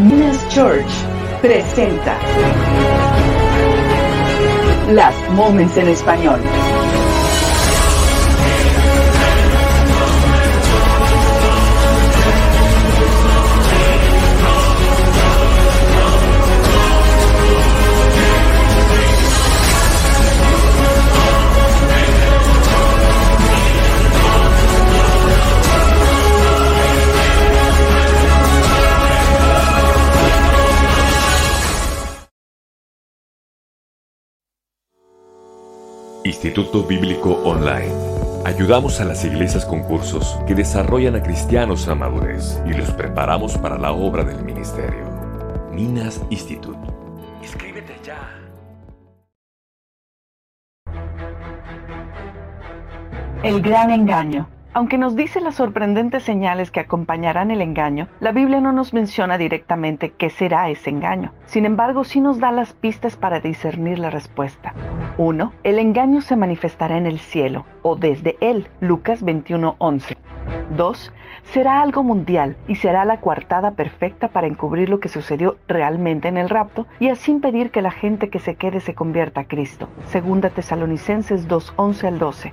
Minas Church presenta Las Moments en Español. Instituto Bíblico Online. Ayudamos a las iglesias con cursos que desarrollan a cristianos a madurez y los preparamos para la obra del ministerio. Minas Institute. Inscríbete ya. El gran engaño. Aunque nos dice las sorprendentes señales que acompañarán el engaño, la Biblia no nos menciona directamente qué será ese engaño. Sin embargo, sí nos da las pistas para discernir la respuesta. 1. El engaño se manifestará en el cielo o desde él. Lucas 21:11. 2. Será algo mundial y será la coartada perfecta para encubrir lo que sucedió realmente en el rapto y así impedir que la gente que se quede se convierta a Cristo. Segunda Tesalonicenses 2:11 al 12.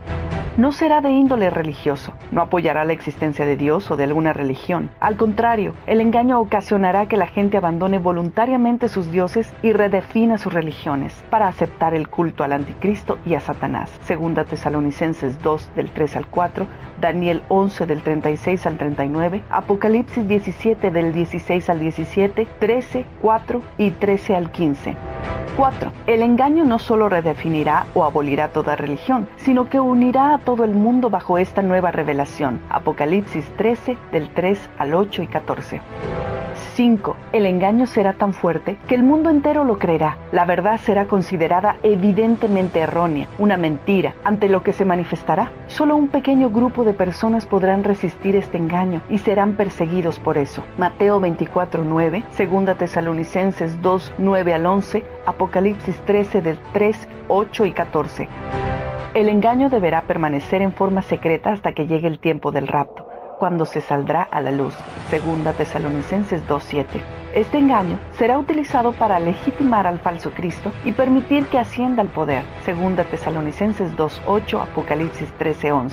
No será de índole religioso, no apoyará la existencia de Dios o de alguna religión. Al contrario, el engaño ocasionará que la gente abandone voluntariamente sus dioses y redefina sus religiones para aceptar el culto al anticristo y a Satanás. Segunda Tesalonicenses 2 del 3 al 4, Daniel 11 del 36 al 39, Apocalipsis 17 del 16 al 17, 13, 4 y 13 al 15. 4. El engaño no solo redefinirá o abolirá toda religión, sino que unirá a todo el mundo bajo esta nueva revelación. Apocalipsis 13 del 3 al 8 y 14. 5. El engaño será tan fuerte que el mundo entero lo creerá. La verdad será considerada evidentemente errónea, una mentira, ante lo que se manifestará. Solo un pequeño grupo de personas podrán resistir este engaño y serán perseguidos por eso. Mateo 24, 9, 2 Tesalonicenses 2, 9 al 11, Apocalipsis 13 del 3, 8 y 14. El engaño deberá permanecer en forma secreta hasta que llegue el tiempo del rapto cuando se saldrá a la luz. Segunda Tesalonicenses 2.7. Este engaño será utilizado para legitimar al falso Cristo y permitir que ascienda al poder. Segunda Tesalonicenses 2.8, Apocalipsis 13.11.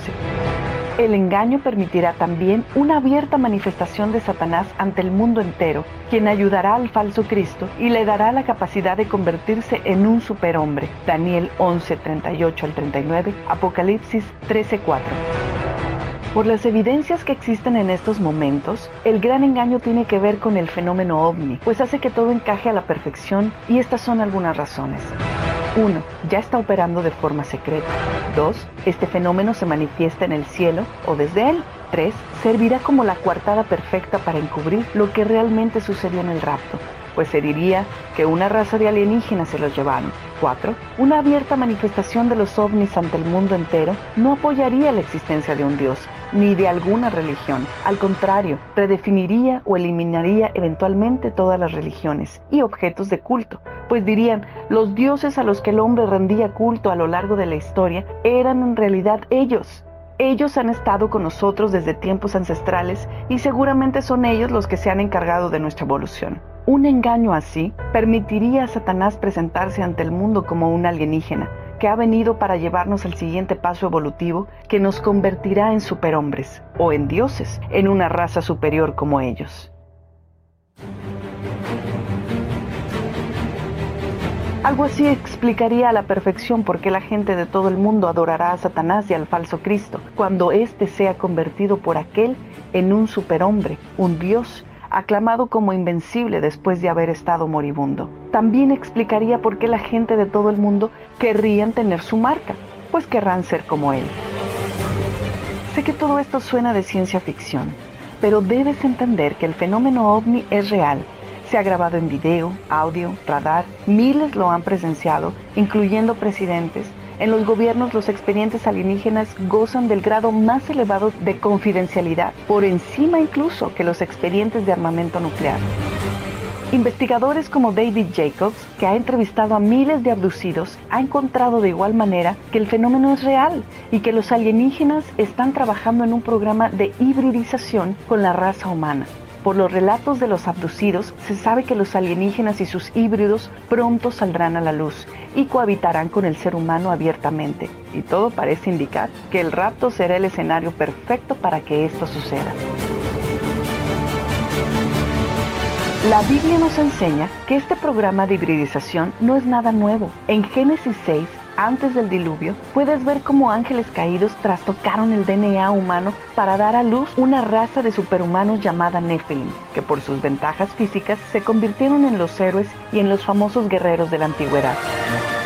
El engaño permitirá también una abierta manifestación de Satanás ante el mundo entero, quien ayudará al falso Cristo y le dará la capacidad de convertirse en un superhombre. Daniel 11, 38 al 39, Apocalipsis 13, 4. Por las evidencias que existen en estos momentos, el gran engaño tiene que ver con el fenómeno ovni, pues hace que todo encaje a la perfección y estas son algunas razones. 1. Ya está operando de forma secreta. 2. Este fenómeno se manifiesta en el cielo o desde él. 3. Servirá como la coartada perfecta para encubrir lo que realmente sucedió en el rapto pues se diría que una raza de alienígenas se los llevaron. 4. Una abierta manifestación de los ovnis ante el mundo entero no apoyaría la existencia de un dios, ni de alguna religión. Al contrario, redefiniría o eliminaría eventualmente todas las religiones y objetos de culto, pues dirían, los dioses a los que el hombre rendía culto a lo largo de la historia eran en realidad ellos. Ellos han estado con nosotros desde tiempos ancestrales y seguramente son ellos los que se han encargado de nuestra evolución. Un engaño así permitiría a Satanás presentarse ante el mundo como un alienígena que ha venido para llevarnos al siguiente paso evolutivo que nos convertirá en superhombres o en dioses, en una raza superior como ellos. Algo así explicaría a la perfección por qué la gente de todo el mundo adorará a Satanás y al falso Cristo, cuando éste sea convertido por aquel en un superhombre, un dios aclamado como invencible después de haber estado moribundo. También explicaría por qué la gente de todo el mundo querrían tener su marca, pues querrán ser como él. Sé que todo esto suena de ciencia ficción, pero debes entender que el fenómeno ovni es real. Se ha grabado en video, audio, radar, miles lo han presenciado, incluyendo presidentes, en los gobiernos los expedientes alienígenas gozan del grado más elevado de confidencialidad, por encima incluso que los expedientes de armamento nuclear. Investigadores como David Jacobs, que ha entrevistado a miles de abducidos, ha encontrado de igual manera que el fenómeno es real y que los alienígenas están trabajando en un programa de hibridización con la raza humana. Por los relatos de los abducidos, se sabe que los alienígenas y sus híbridos pronto saldrán a la luz y cohabitarán con el ser humano abiertamente. Y todo parece indicar que el rapto será el escenario perfecto para que esto suceda. La Biblia nos enseña que este programa de hibridización no es nada nuevo. En Génesis 6 antes del diluvio, puedes ver cómo ángeles caídos trastocaron el DNA humano para dar a luz una raza de superhumanos llamada Nephilim, que por sus ventajas físicas se convirtieron en los héroes y en los famosos guerreros de la antigüedad.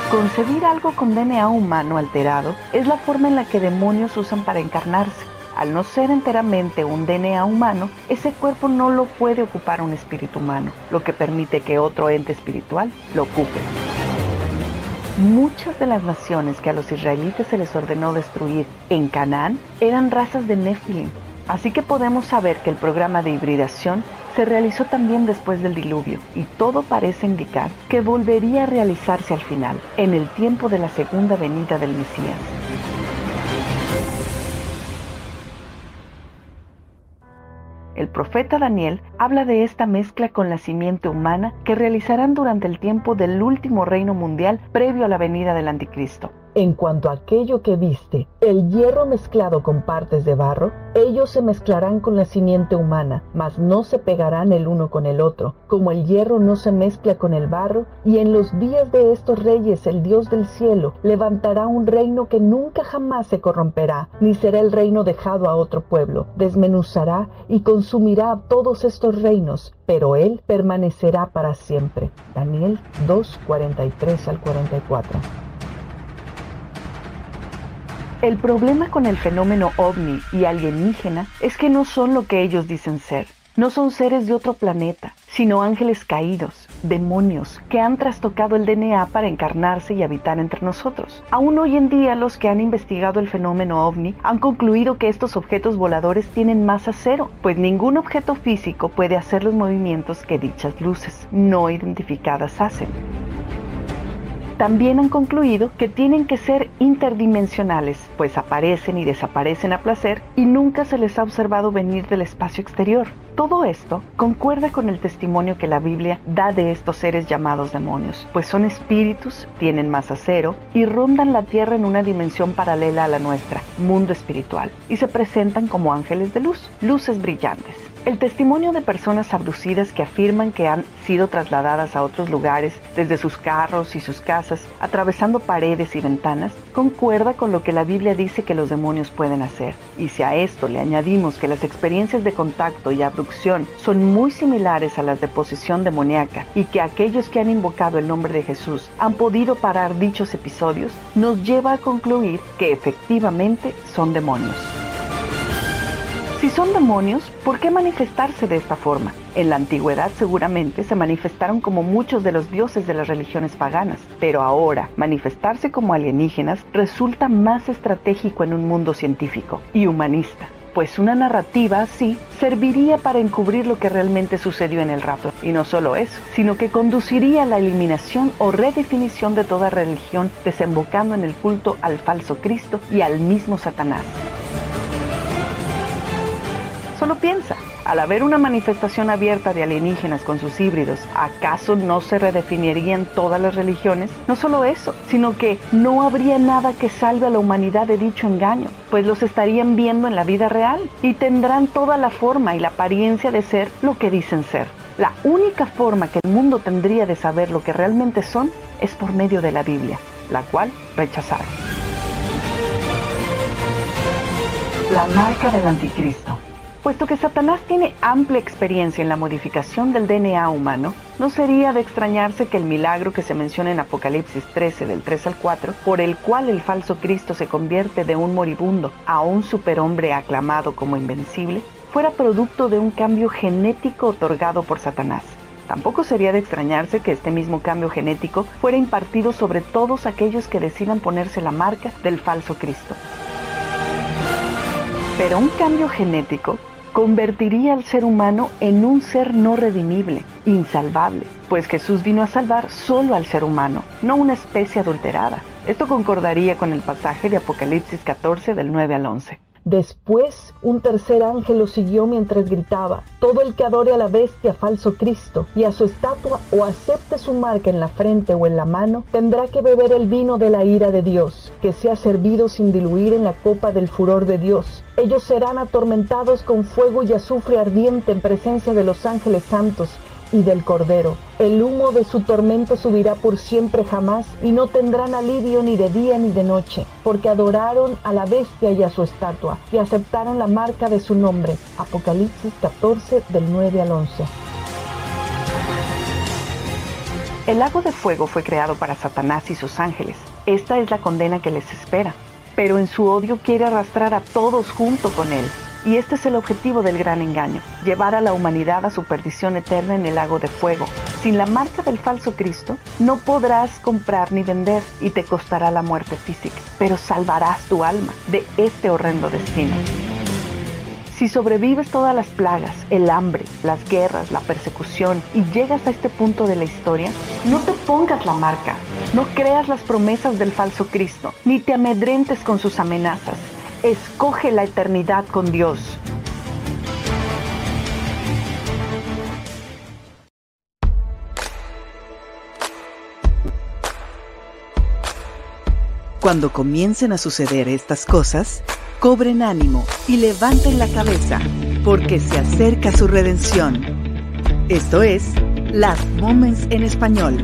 Concebir algo con DNA humano alterado es la forma en la que demonios usan para encarnarse. Al no ser enteramente un DNA humano, ese cuerpo no lo puede ocupar un espíritu humano, lo que permite que otro ente espiritual lo ocupe. Muchas de las naciones que a los israelitas se les ordenó destruir en Canaán eran razas de Nephilim, así que podemos saber que el programa de hibridación se realizó también después del diluvio y todo parece indicar que volvería a realizarse al final, en el tiempo de la segunda venida del Mesías. El profeta Daniel habla de esta mezcla con la simiente humana que realizarán durante el tiempo del último reino mundial previo a la venida del anticristo. En cuanto a aquello que viste, el hierro mezclado con partes de barro, ellos se mezclarán con la simiente humana, mas no se pegarán el uno con el otro, como el hierro no se mezcla con el barro, y en los días de estos reyes el Dios del cielo levantará un reino que nunca jamás se corromperá, ni será el reino dejado a otro pueblo, desmenuzará y consumirá todos estos reinos, pero él permanecerá para siempre. Daniel 2, 43 al 44. El problema con el fenómeno ovni y alienígena es que no son lo que ellos dicen ser. No son seres de otro planeta, sino ángeles caídos, demonios, que han trastocado el DNA para encarnarse y habitar entre nosotros. Aún hoy en día los que han investigado el fenómeno ovni han concluido que estos objetos voladores tienen masa cero, pues ningún objeto físico puede hacer los movimientos que dichas luces no identificadas hacen también han concluido que tienen que ser interdimensionales, pues aparecen y desaparecen a placer y nunca se les ha observado venir del espacio exterior. Todo esto concuerda con el testimonio que la Biblia da de estos seres llamados demonios, pues son espíritus, tienen masa cero y rondan la tierra en una dimensión paralela a la nuestra, mundo espiritual, y se presentan como ángeles de luz, luces brillantes. El testimonio de personas abducidas que afirman que han sido trasladadas a otros lugares desde sus carros y sus casas, atravesando paredes y ventanas, concuerda con lo que la Biblia dice que los demonios pueden hacer. Y si a esto le añadimos que las experiencias de contacto y abducción son muy similares a las de posesión demoníaca y que aquellos que han invocado el nombre de Jesús han podido parar dichos episodios, nos lleva a concluir que efectivamente son demonios. Si son demonios, ¿por qué manifestarse de esta forma? En la antigüedad seguramente se manifestaron como muchos de los dioses de las religiones paganas, pero ahora manifestarse como alienígenas resulta más estratégico en un mundo científico y humanista pues una narrativa así serviría para encubrir lo que realmente sucedió en el rapto. Y no solo eso, sino que conduciría a la eliminación o redefinición de toda religión, desembocando en el culto al falso Cristo y al mismo Satanás. Solo piensa, al haber una manifestación abierta de alienígenas con sus híbridos, ¿acaso no se redefinirían todas las religiones? No solo eso, sino que no habría nada que salve a la humanidad de dicho engaño, pues los estarían viendo en la vida real y tendrán toda la forma y la apariencia de ser lo que dicen ser. La única forma que el mundo tendría de saber lo que realmente son es por medio de la Biblia, la cual rechazaron. La marca del anticristo. Puesto que Satanás tiene amplia experiencia en la modificación del DNA humano, no sería de extrañarse que el milagro que se menciona en Apocalipsis 13 del 3 al 4, por el cual el falso Cristo se convierte de un moribundo a un superhombre aclamado como invencible, fuera producto de un cambio genético otorgado por Satanás. Tampoco sería de extrañarse que este mismo cambio genético fuera impartido sobre todos aquellos que decidan ponerse la marca del falso Cristo. Pero un cambio genético convertiría al ser humano en un ser no redimible, insalvable, pues Jesús vino a salvar solo al ser humano, no una especie adulterada. Esto concordaría con el pasaje de Apocalipsis 14 del 9 al 11. Después un tercer ángel lo siguió mientras gritaba, todo el que adore a la bestia falso Cristo y a su estatua o acepte su marca en la frente o en la mano, tendrá que beber el vino de la ira de Dios, que se ha servido sin diluir en la copa del furor de Dios. Ellos serán atormentados con fuego y azufre ardiente en presencia de los ángeles santos y del Cordero. El humo de su tormento subirá por siempre jamás y no tendrán alivio ni de día ni de noche, porque adoraron a la bestia y a su estatua y aceptaron la marca de su nombre. Apocalipsis 14 del 9 al 11. El lago de fuego fue creado para Satanás y sus ángeles. Esta es la condena que les espera. Pero en su odio quiere arrastrar a todos junto con él. Y este es el objetivo del gran engaño, llevar a la humanidad a su perdición eterna en el lago de fuego. Sin la marca del falso Cristo, no podrás comprar ni vender y te costará la muerte física, pero salvarás tu alma de este horrendo destino. Si sobrevives todas las plagas, el hambre, las guerras, la persecución y llegas a este punto de la historia, no te pongas la marca, no creas las promesas del falso Cristo, ni te amedrentes con sus amenazas Escoge la eternidad con Dios. Cuando comiencen a suceder estas cosas, cobren ánimo y levanten la cabeza, porque se acerca su redención. Esto es Las Moments en Español.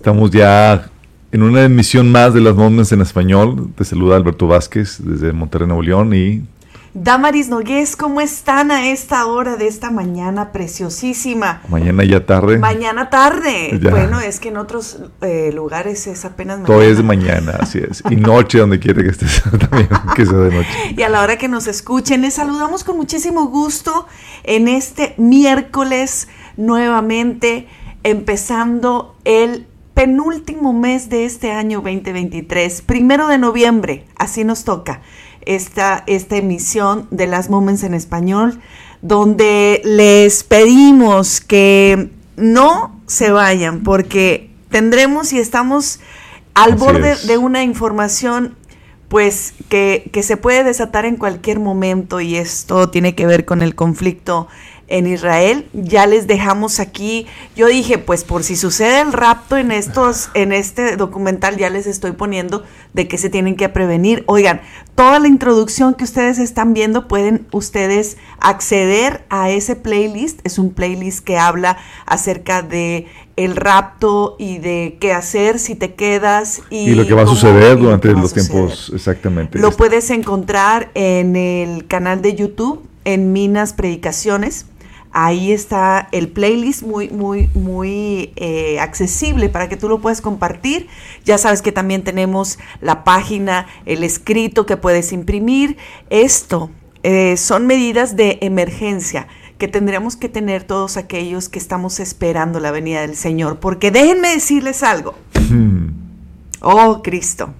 Estamos ya en una emisión más de las Moments en español. Te saluda Alberto Vázquez desde Monterrey, Nuevo León y Damaris Nogués, ¿cómo están a esta hora de esta mañana preciosísima? Mañana ya tarde. Mañana tarde. Bueno, es que en otros eh, lugares es apenas mañana. Todo es mañana, así es. Y noche, donde quiere que estés también, que sea de noche. Y a la hora que nos escuchen, les saludamos con muchísimo gusto en este miércoles nuevamente, empezando el penúltimo mes de este año 2023, primero de noviembre, así nos toca esta, esta emisión de las Moments en español, donde les pedimos que no se vayan, porque tendremos y estamos al borde de una información pues que, que, se puede desatar en cualquier momento y esto tiene que ver con el conflicto en Israel. Ya les dejamos aquí. Yo dije, pues por si sucede el rapto en estos, en este documental, ya les estoy poniendo de que se tienen que prevenir. Oigan, toda la introducción que ustedes están viendo pueden ustedes acceder a ese playlist. Es un playlist que habla acerca de el rapto y de qué hacer si te quedas y, y lo que va a suceder durante los tiempos exactamente. Lo puedes encontrar en el canal de YouTube en Minas Predicaciones. Ahí está el playlist muy, muy, muy eh, accesible para que tú lo puedas compartir. Ya sabes que también tenemos la página, el escrito que puedes imprimir. Esto eh, son medidas de emergencia que tendremos que tener todos aquellos que estamos esperando la venida del Señor. Porque déjenme decirles algo. Oh, Cristo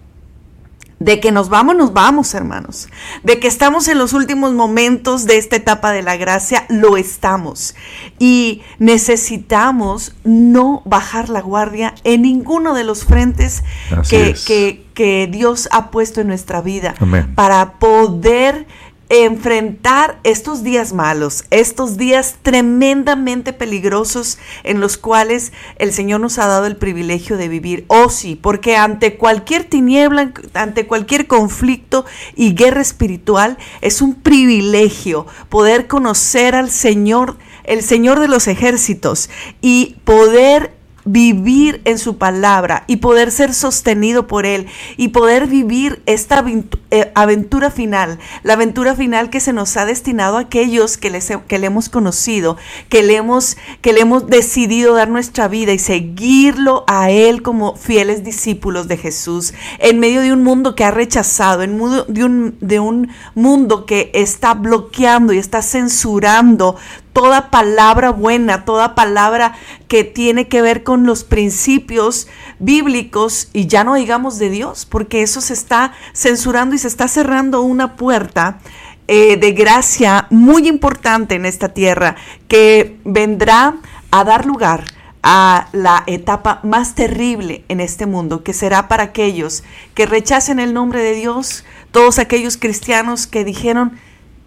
de que nos vamos, nos vamos, hermanos. De que estamos en los últimos momentos de esta etapa de la gracia, lo estamos. Y necesitamos no bajar la guardia en ninguno de los frentes que, que, que, Dios ha puesto en nuestra vida Amén. para poder enfrentar estos días malos, estos días tremendamente peligrosos en los cuales el Señor nos ha dado el privilegio de vivir. Oh sí, porque ante cualquier tiniebla, ante cualquier conflicto y guerra espiritual, es un privilegio poder conocer al Señor, el Señor de los ejércitos y poder vivir en su palabra y poder ser sostenido por Él y poder vivir esta eh, aventura final, la aventura final que se nos ha destinado a aquellos que, les, que le hemos conocido, que le hemos, que le hemos decidido dar nuestra vida y seguirlo a Él como fieles discípulos de Jesús, en medio de un mundo que ha rechazado, en medio de un, de un mundo que está bloqueando y está censurando toda palabra buena, toda palabra que tiene que ver con los principios bíblicos y ya no digamos de Dios, porque eso se está censurando y se está cerrando una puerta eh, de gracia muy importante en esta tierra que vendrá a dar lugar a la etapa más terrible en este mundo, que será para aquellos que rechacen el nombre de Dios, todos aquellos cristianos que dijeron,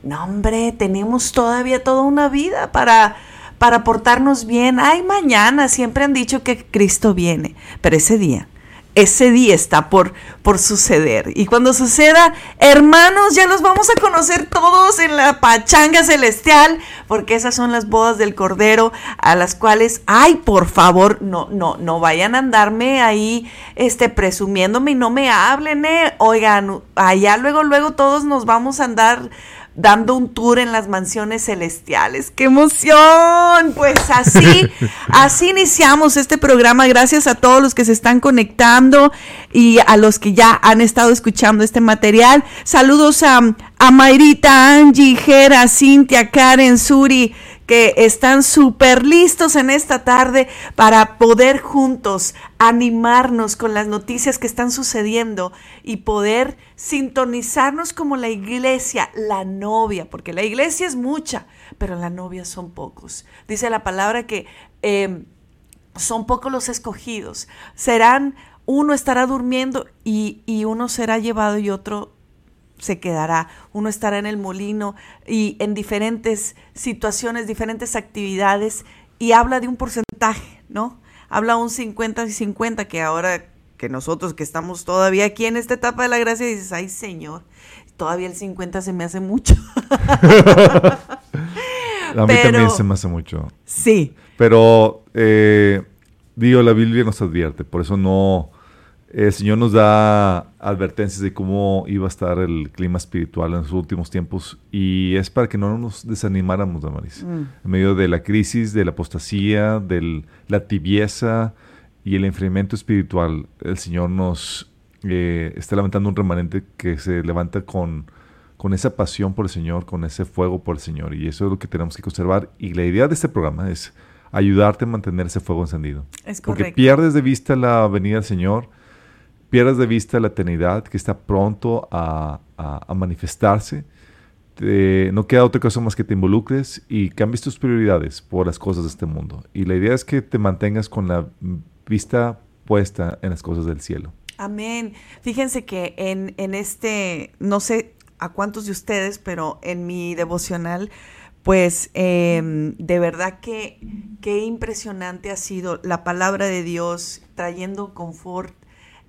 no, hombre, tenemos todavía toda una vida para, para portarnos bien. Ay, mañana, siempre han dicho que Cristo viene, pero ese día, ese día está por, por suceder. Y cuando suceda, hermanos, ya los vamos a conocer todos en la pachanga celestial, porque esas son las bodas del Cordero, a las cuales, ay, por favor, no, no, no vayan a andarme ahí, este, presumiéndome y no me hablen, eh. Oigan, allá luego, luego todos nos vamos a andar dando un tour en las mansiones celestiales. ¡Qué emoción! Pues así, así iniciamos este programa. Gracias a todos los que se están conectando y a los que ya han estado escuchando este material. Saludos a, a Mayrita, Angie, Jera, Cintia, Karen, Suri que están súper listos en esta tarde para poder juntos animarnos con las noticias que están sucediendo y poder sintonizarnos como la iglesia, la novia, porque la iglesia es mucha, pero la novia son pocos. Dice la palabra que eh, son pocos los escogidos. Serán, uno estará durmiendo y, y uno será llevado y otro se quedará, uno estará en el molino y en diferentes situaciones, diferentes actividades y habla de un porcentaje, ¿no? Habla un 50 y 50 que ahora que nosotros que estamos todavía aquí en esta etapa de la gracia dices, ay Señor, todavía el 50 se me hace mucho. A mí también se me hace mucho. Sí. Pero, eh, digo, la Biblia nos advierte, por eso no, el Señor nos da advertencias de cómo iba a estar el clima espiritual en los últimos tiempos y es para que no nos desanimáramos, Damaris. Mm. En medio de la crisis, de la apostasía, de la tibieza y el enfriamiento espiritual, el Señor nos eh, está levantando un remanente que se levanta con, con esa pasión por el Señor, con ese fuego por el Señor y eso es lo que tenemos que conservar. Y la idea de este programa es ayudarte a mantener ese fuego encendido. Es Porque pierdes de vista la venida del Señor pierdas de vista la eternidad que está pronto a, manifestarse. no queda otra cosa más que te involucres y cambies tus prioridades por las cosas de este mundo. Y la idea es que te mantengas con la vista puesta en las cosas del cielo. Amén. Fíjense que en, en este, no sé a cuántos de ustedes, pero en mi devocional pues em, de verdad que qué impresionante ha sido la palabra de Dios trayendo confort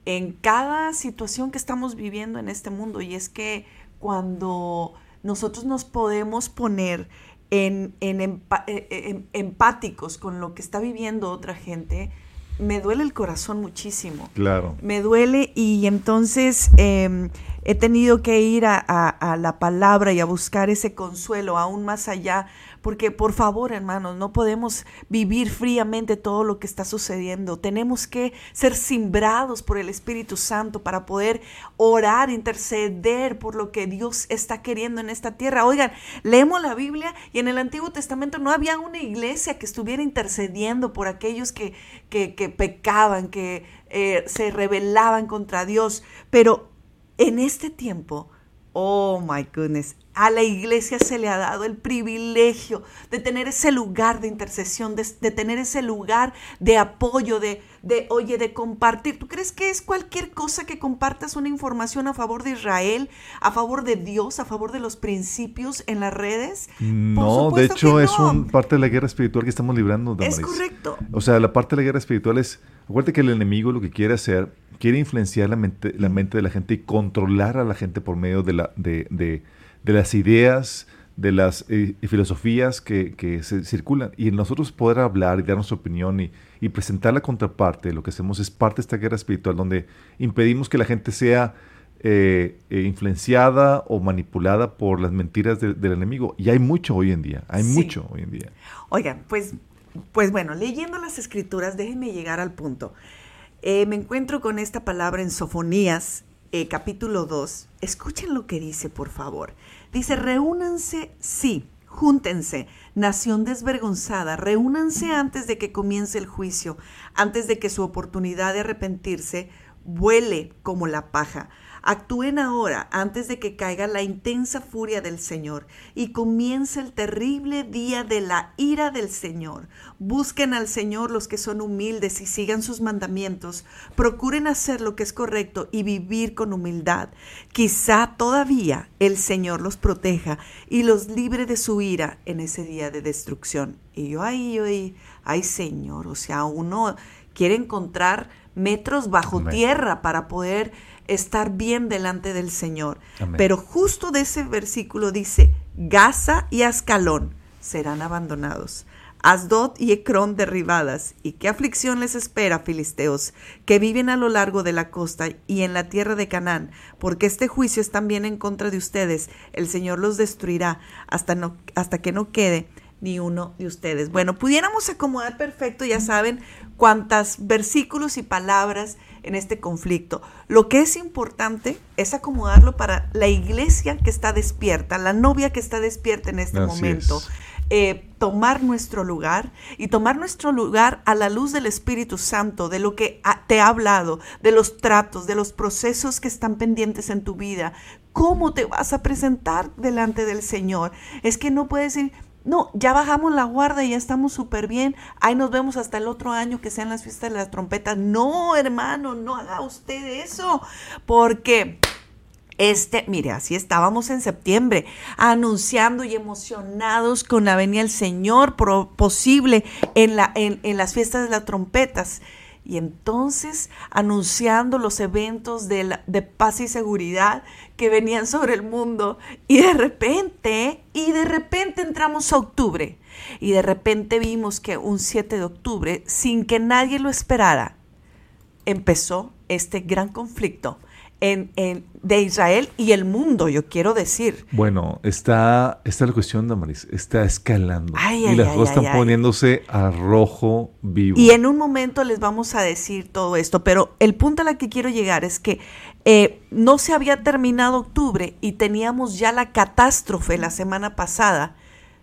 en cada situación que estamos viviendo en este mundo. Y es que cuando nosotros nos podemos poner en, en, eh, empáticos con lo que está viviendo otra gente, me duele el corazón muchísimo. Claro. Me duele y entonces em, he tenido que ir a, la palabra y a buscar ese consuelo aún más allá, porque por favor, hermanos, no podemos vivir fríamente todo lo que está sucediendo. Tenemos que ser simbrados por el Espíritu Santo para poder orar, interceder por lo que Dios está queriendo en esta tierra. Oigan, leemos la Biblia y en el Antiguo Testamento no había una iglesia que estuviera intercediendo por aquellos que, que, pecaban, que eh, se rebelaban contra Dios, pero en este tiempo, oh my goodness, a la iglesia se le ha dado el privilegio de tener ese lugar de intercesión, de, tener ese lugar de apoyo, de, de, oye, de compartir. ¿Tú crees que es cualquier cosa que compartas una información a favor de Israel, a favor de Dios, a favor de los principios en las redes? No, de hecho es un parte de la guerra espiritual que estamos librando. Es correcto. O sea, la parte de la guerra espiritual es, acuérdate que el enemigo lo que quiere hacer quiere influenciar la mente, la mente de la gente y controlar a la gente por medio de, la, de, de, de las ideas, de las eh, filosofías que, que, se circulan. Y nosotros poder hablar y dar nuestra opinión y, y, presentar la contraparte, lo que hacemos es parte de esta guerra espiritual donde impedimos que la gente sea eh, eh, influenciada o manipulada por las mentiras del enemigo. Y hay mucho hoy en día, hay mucho hoy en día. Oigan, pues, pues bueno, leyendo las escrituras, déjenme llegar al punto. Me encuentro con esta palabra en Sofonías, capítulo 2. Escuchen lo que dice, por favor. Dice, reúnanse, sí, júntense, nación desvergonzada, reúnanse antes de que comience el juicio, antes de que su oportunidad de arrepentirse vuele como la paja Actúen ahora antes de que caiga la intensa furia del Señor y comience el terrible día de la ira del Señor. Busquen al Señor los que son humildes y sigan sus mandamientos. Procuren hacer lo que es correcto y vivir con humildad. Quizá todavía el Señor los proteja y los libre de su ira en ese día de destrucción. Y yo ahí, yo ahí, ay Señor, o sea, uno quiere encontrar metros bajo tierra para poder estar bien delante del Señor. Pero justo de ese versículo dice, Gaza y Ascalón serán abandonados. Asdod y Ecrón derribadas. ¿Y qué aflicción les espera, filisteos, que viven a lo largo de la costa y en la tierra de Canaán? Porque este juicio es también en contra de ustedes. El Señor los destruirá hasta, no, hasta que no quede ni uno de ustedes. Bueno, pudiéramos acomodar perfecto, ya saben, cuántas versículos y palabras en este conflicto. Lo que es importante es acomodarlo para la iglesia que está despierta, la novia que está despierta en este momento. Eh, tomar nuestro lugar y tomar nuestro lugar a la luz del Espíritu Santo, de lo que te ha hablado, de los tratos, de los procesos que están pendientes en tu vida. ¿Cómo te vas a presentar delante del Señor? Es que no puedes decir, no, ya bajamos la guardia y ya estamos súper bien. Ahí nos vemos hasta el otro año que sean las fiestas de las trompetas. No, hermano, no haga usted eso. Porque este, mire, así estábamos en septiembre, anunciando y emocionados con la venida del Señor posible en, la, en, en las fiestas de las trompetas. Y entonces anunciando los eventos de, de, paz y seguridad que venían sobre el mundo. Y de repente, y de repente entramos a octubre. Y de repente vimos que un 7 de octubre, sin que nadie lo esperara, empezó este gran conflicto en, de Israel y el mundo, yo quiero decir. Bueno, está, está la cuestión, Damaris, está escalando. y las cosas están poniéndose a rojo vivo. Y en un momento les vamos a decir todo esto, pero el punto a la que quiero llegar es que eh, no se había terminado octubre y teníamos ya la catástrofe la semana pasada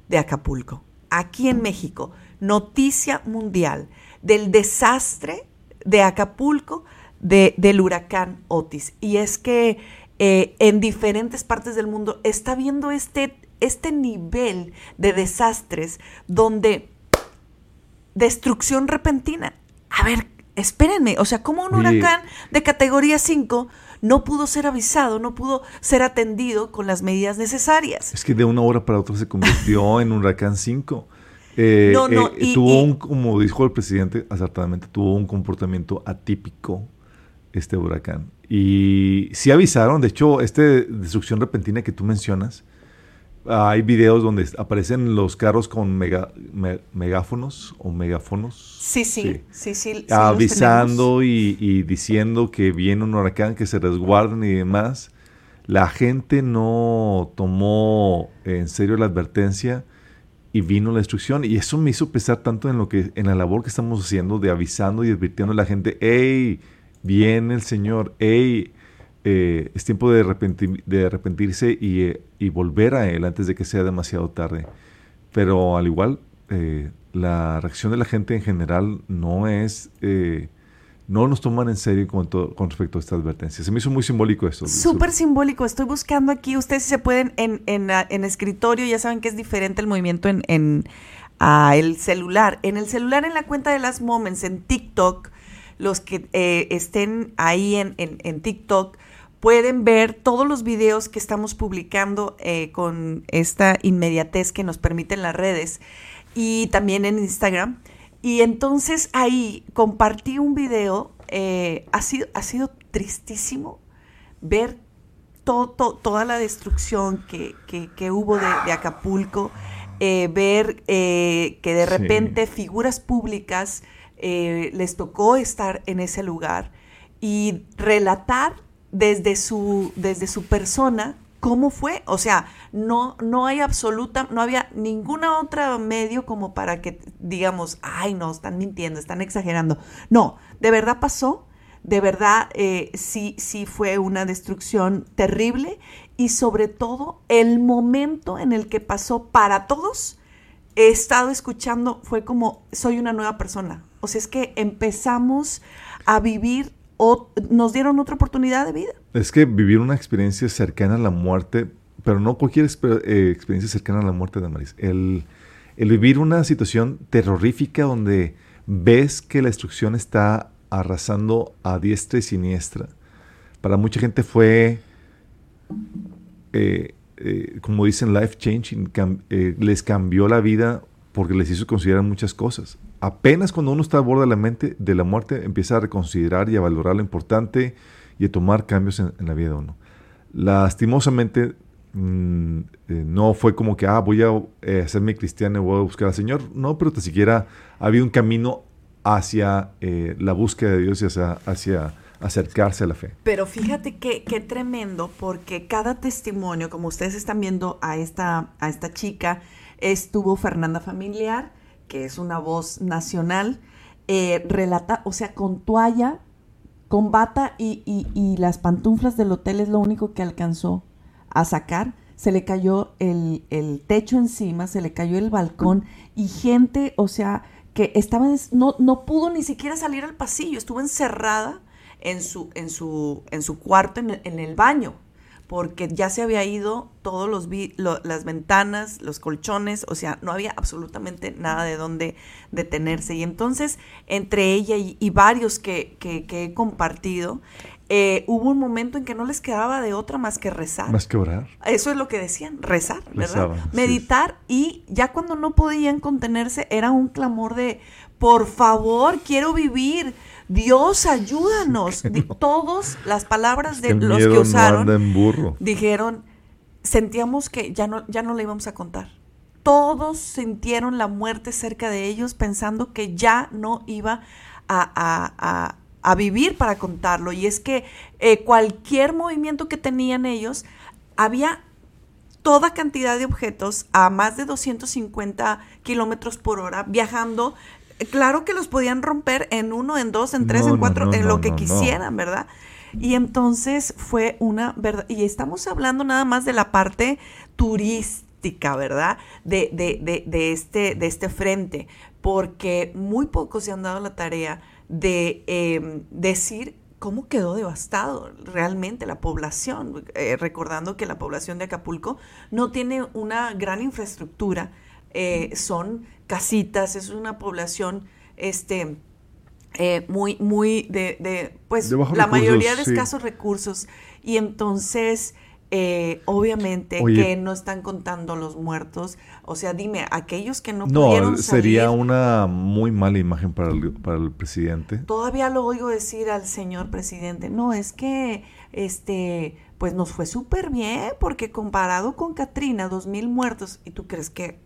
de Acapulco, aquí en México. Noticia mundial del desastre de Acapulco del huracán Otis. Y es que eh, en diferentes partes del mundo está viendo este, este nivel de desastres donde destrucción repentina. A ver, espérenme, o sea, como un huracán de categoría 5 no pudo ser avisado, no pudo ser atendido con las medidas necesarias. Es que de una hora para otra se convirtió en un huracán 5. Eh, No, no, eh, y- tuvo y- un, como dijo el presidente acertadamente, tuvo un comportamiento atípico este huracán. Y sí avisaron, de hecho, esta destrucción repentina que tú mencionas, hay videos donde aparecen los carros con mega- me- megáfonos o megáfonos. Sí, sí, sí, sí. avisando y, y diciendo que viene un huracán, que se resguarden y demás. La gente no tomó en serio la advertencia y vino la destrucción. Y eso me hizo pensar tanto en lo que, en la labor que estamos haciendo de avisando y advirtiendo a la gente, hey, viene el Señor, hey, eh, es tiempo de, arrepenti- de arrepentirse y, eh, y volver a Él antes de que sea demasiado tarde. Pero al igual, eh, la reacción de la gente en general no es, eh, no nos toman en serio con, con respecto a esta advertencia. Se me hizo muy simbólico esto. Súper simbólico. Estoy buscando aquí. Ustedes si se pueden en, en, ah, en escritorio. Ya saben que es diferente el movimiento en, en ah, el celular. En el celular, en la cuenta de las Moments, en TikTok, los que eh, estén ahí en, en, en TikTok pueden ver todos los videos que estamos publicando eh, con esta inmediatez que nos permiten las redes y también en Instagram. Y entonces ahí compartí un video. eh, ha, sido, ha sido tristísimo ver to- to- toda la destrucción que, que- que hubo de, de Acapulco, eh, ver eh, que de Sí. repente figuras públicas eh, les tocó estar en ese lugar y relatar desde su, desde su persona cómo fue. O sea, no, no hay absoluta, no había ninguna otra medio como para que digamos, ay, no, están mintiendo, están exagerando. No, de verdad pasó, de verdad eh, sí, sí fue una destrucción terrible y sobre todo el momento en el que pasó para todos, he estado escuchando, fue como, soy una nueva persona. O sea, es que empezamos a vivir, o, nos dieron otra oportunidad de vida. Es que vivir una experiencia cercana a la muerte, pero no cualquier exper- eh, experiencia cercana a la muerte de Maris. El, vivir una situación terrorífica donde ves que la destrucción está arrasando a diestra y siniestra. Para mucha gente fue, eh, eh, como dicen, life changing. les cambió la vida porque les hizo considerar muchas cosas. Apenas cuando uno está a borde de la mente de la muerte, empieza a reconsiderar y a valorar lo importante y a tomar cambios en, la vida de uno. Lastimosamente, mm, eh, no fue como que, ah, voy a eh, hacerme cristiano voy a buscar al Señor. No, pero tan siquiera había un camino hacia eh, la búsqueda de Dios y hacia, acercarse a la fe. Pero fíjate qué, qué tremendo, porque cada testimonio, como ustedes están viendo a esta, a esta chica, estuvo Fernanda Familiar, que es una voz nacional, eh, relata, o sea, con toalla, con bata y, y- y las pantuflas del hotel es lo único que alcanzó a sacar. Se le cayó el, el techo encima, se le cayó el balcón y gente, o sea, que estaba, no, no pudo ni siquiera salir al pasillo, estuvo encerrada en su, en su, en su cuarto, en el, en el baño, porque ya se había ido todos los lo- las ventanas, los colchones, o sea, no había absolutamente nada de dónde detenerse. Y entonces, entre ella y, y varios que, que- que he compartido, eh, hubo un momento en que no les quedaba de otra más que rezar. Más que orar. Eso es lo que decían, rezar, ¿verdad? Rezaban, sí. Meditar y ya cuando no podían contenerse era un clamor de, por favor, quiero vivir, Dios, ayúdanos. Todos las palabras Es de que los que usaron anda en burro. dijeron, sentíamos que ya no, ya no le íbamos a contar. Todos sintieron la muerte cerca de ellos pensando que ya no iba a, a- a- a vivir para contarlo. Y es que eh, cualquier movimiento que tenían ellos, había toda cantidad de objetos a más de 250 kilómetros por hora viajando. Claro que los podían romper en uno, en dos, en tres, No, en cuatro, no, en lo que quisieran, ¿verdad? Y entonces fue una verdad, y estamos hablando nada más de la parte turística, ¿verdad? De, de, de, de este, de este frente, porque muy pocos se han dado la tarea de eh, decir cómo quedó devastado realmente la población, eh, recordando que la población de Acapulco no tiene una gran infraestructura, eh, son casitas, es una población este, eh, muy, muy de, de pues De la recursos, mayoría de sí. escasos recursos. Y entonces, eh, obviamente Oye. que no están contando los muertos. O sea, dime, aquellos que no, pudieron No, sería salir, una muy mala imagen para el, para el presidente. Todavía lo oigo decir al señor presidente, no, es que, este, pues nos fue súper bien, porque comparado con Katrina, dos mil muertos, ¿y tú crees que,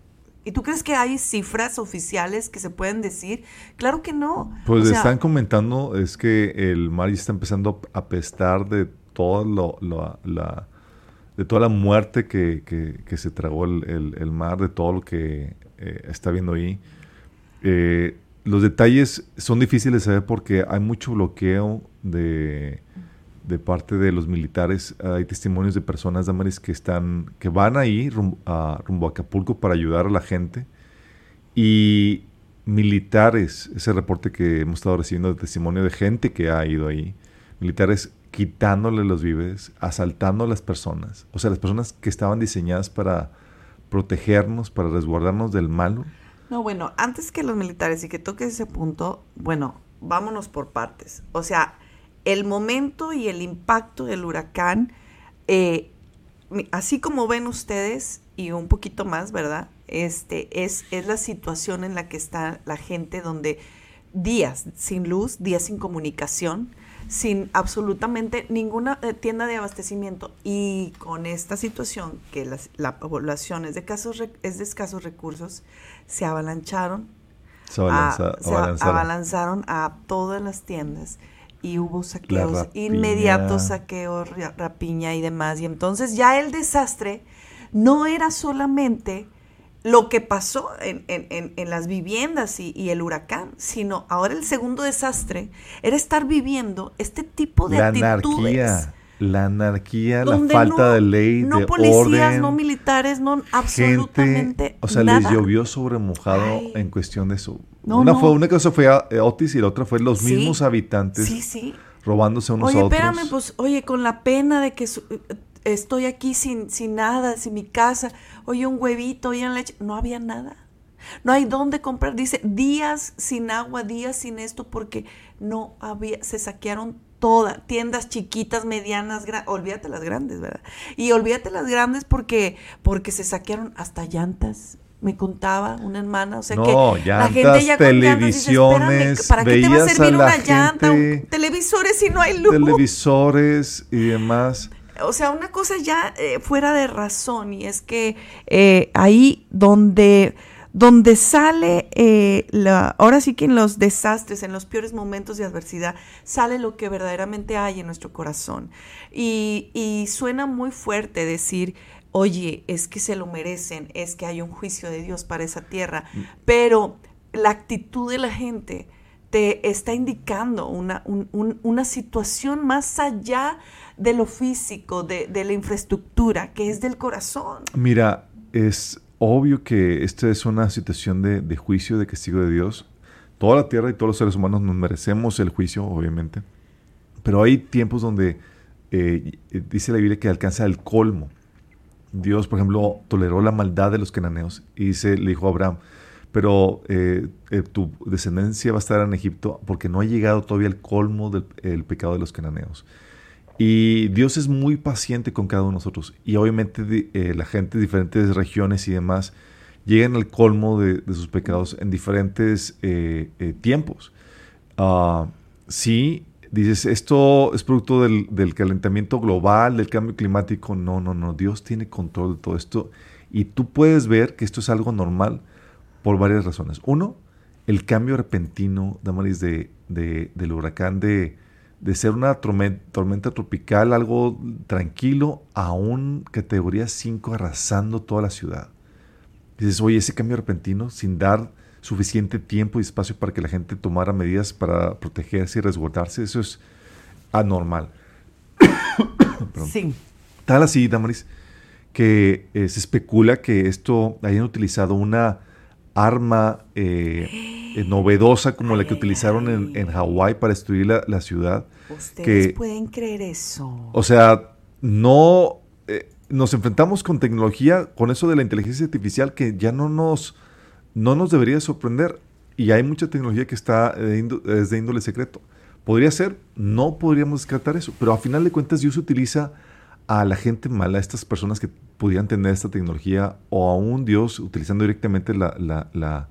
y tú crees que hay cifras oficiales que se pueden decir? Claro que no. Pues O sea, están comentando es que el mar ya está empezando a apestar de todo lo, lo- la de toda la muerte que, que- que se tragó el, el- el mar, de todo lo que eh, está viendo ahí. Eh, los detalles son difíciles de saber porque hay mucho bloqueo de, de parte de los militares. Hay testimonios de personas, Damaris, que están, que van ahí rumbo a, Acapulco para ayudar a la gente. Y militares, ese reporte que hemos estado recibiendo de testimonio de gente que ha ido ahí, militares quitándole los víveres, asaltando a las personas, o sea, las personas que estaban diseñadas para protegernos, para resguardarnos del malo. No, bueno, antes que los militares y que toques ese punto, bueno, vámonos por partes. O sea, el momento y el impacto del huracán, eh, así como ven ustedes y un poquito más, ¿verdad? Este es, es la situación en la que está la gente donde días sin luz, días sin comunicación, sin absolutamente ninguna eh, tienda de abastecimiento y con esta situación que las- la población es de, casos, es de escasos recursos, se avalancharon, Se a, abalanza- se abalanzaron. abalanzaron a todas las tiendas y hubo saqueos, inmediatos saqueos, ra- rapiña y demás. Y entonces ya el desastre no era solamente lo que pasó en, en- en- en las viviendas y, y el huracán, sino ahora el segundo desastre era estar viviendo este tipo de La actitudes. anarquía, la anarquía, la falta no- de ley, no de policías, orden. no militares, no gente, absolutamente o sea, nada. les llovió sobre mojado Ay. en cuestión de eso. No, una no. fue una cosa fue eh, Otis y la otra fue los Sí. mismos habitantes Sí, sí. robándose unos Oye, a otros. espérame, pues, oye, con la pena de que su- estoy aquí sin, sin nada, sin mi casa, oye, un huevito, oye, leche, no había nada. No hay dónde comprar, dice, días sin agua, días sin esto, porque no había, se saquearon todas, tiendas chiquitas, medianas, olvídate las grandes, ¿verdad? Y olvídate las grandes porque, porque se saquearon hasta llantas. Me contaba una hermana, o sea No, que la gente ya llantas dice, televisiones, ¿para qué te va a servir una llanta? un- gente- televisores si no hay luz. televisores y demás. O sea, una cosa ya eh, fuera de razón y es que eh, ahí donde, donde sale, eh, la, ahora sí que en los desastres, en los peores momentos de adversidad, sale lo que verdaderamente hay en nuestro corazón. Y, y suena muy fuerte decir, oye, es que se lo merecen, es que hay un juicio de Dios para esa tierra, pero la actitud de la gente te está indicando una, un- un- una situación más allá de lo físico, de, de la infraestructura, que es del corazón. Mira, es obvio que esta es una situación de, de juicio, de castigo de Dios. Toda la tierra y todos los seres humanos nos merecemos el juicio, obviamente. Pero hay tiempos donde eh, dice la Biblia que alcanza el colmo. Dios, por ejemplo, toleró la maldad de los cananeos y dice, le dijo a Abraham, pero eh, eh, tu descendencia va a estar en Egipto porque no ha llegado todavía el colmo del el pecado de los cananeos. Y Dios es muy paciente con cada uno de nosotros. Y obviamente eh, la gente de diferentes regiones y demás llegan al colmo de, sus pecados en diferentes tiempos. Ah, sí, dices, esto es producto del, del calentamiento global, del cambio climático. No, no, no. Dios tiene control de todo esto. Y tú puedes ver que esto es algo normal por varias razones. Uno, el cambio repentino, Damaris, de, de- del huracán de, de ser una tormen- tormenta tropical, algo tranquilo, a un categoría 5 arrasando toda la ciudad. Dices, oye, ese cambio repentino, sin dar suficiente tiempo y espacio para que la gente tomara medidas para protegerse y resguardarse, eso es anormal. Sí. Tal así, Damaris, que eh, se especula que esto hayan utilizado una arma eh, eh, novedosa como la que utilizaron en, en Hawái para destruir la, la ciudad. Ustedes Que- pueden creer eso. O sea, no nos enfrentamos con tecnología, con eso de la inteligencia artificial que ya no nos, no nos debería sorprender. Y hay mucha tecnología que está de índole secreto. Podría ser, no podríamos descartar eso, pero a final de cuentas Dios utiliza a la gente mala, a estas personas que pudieran tener esta tecnología, o a un Dios utilizando directamente la, la- la,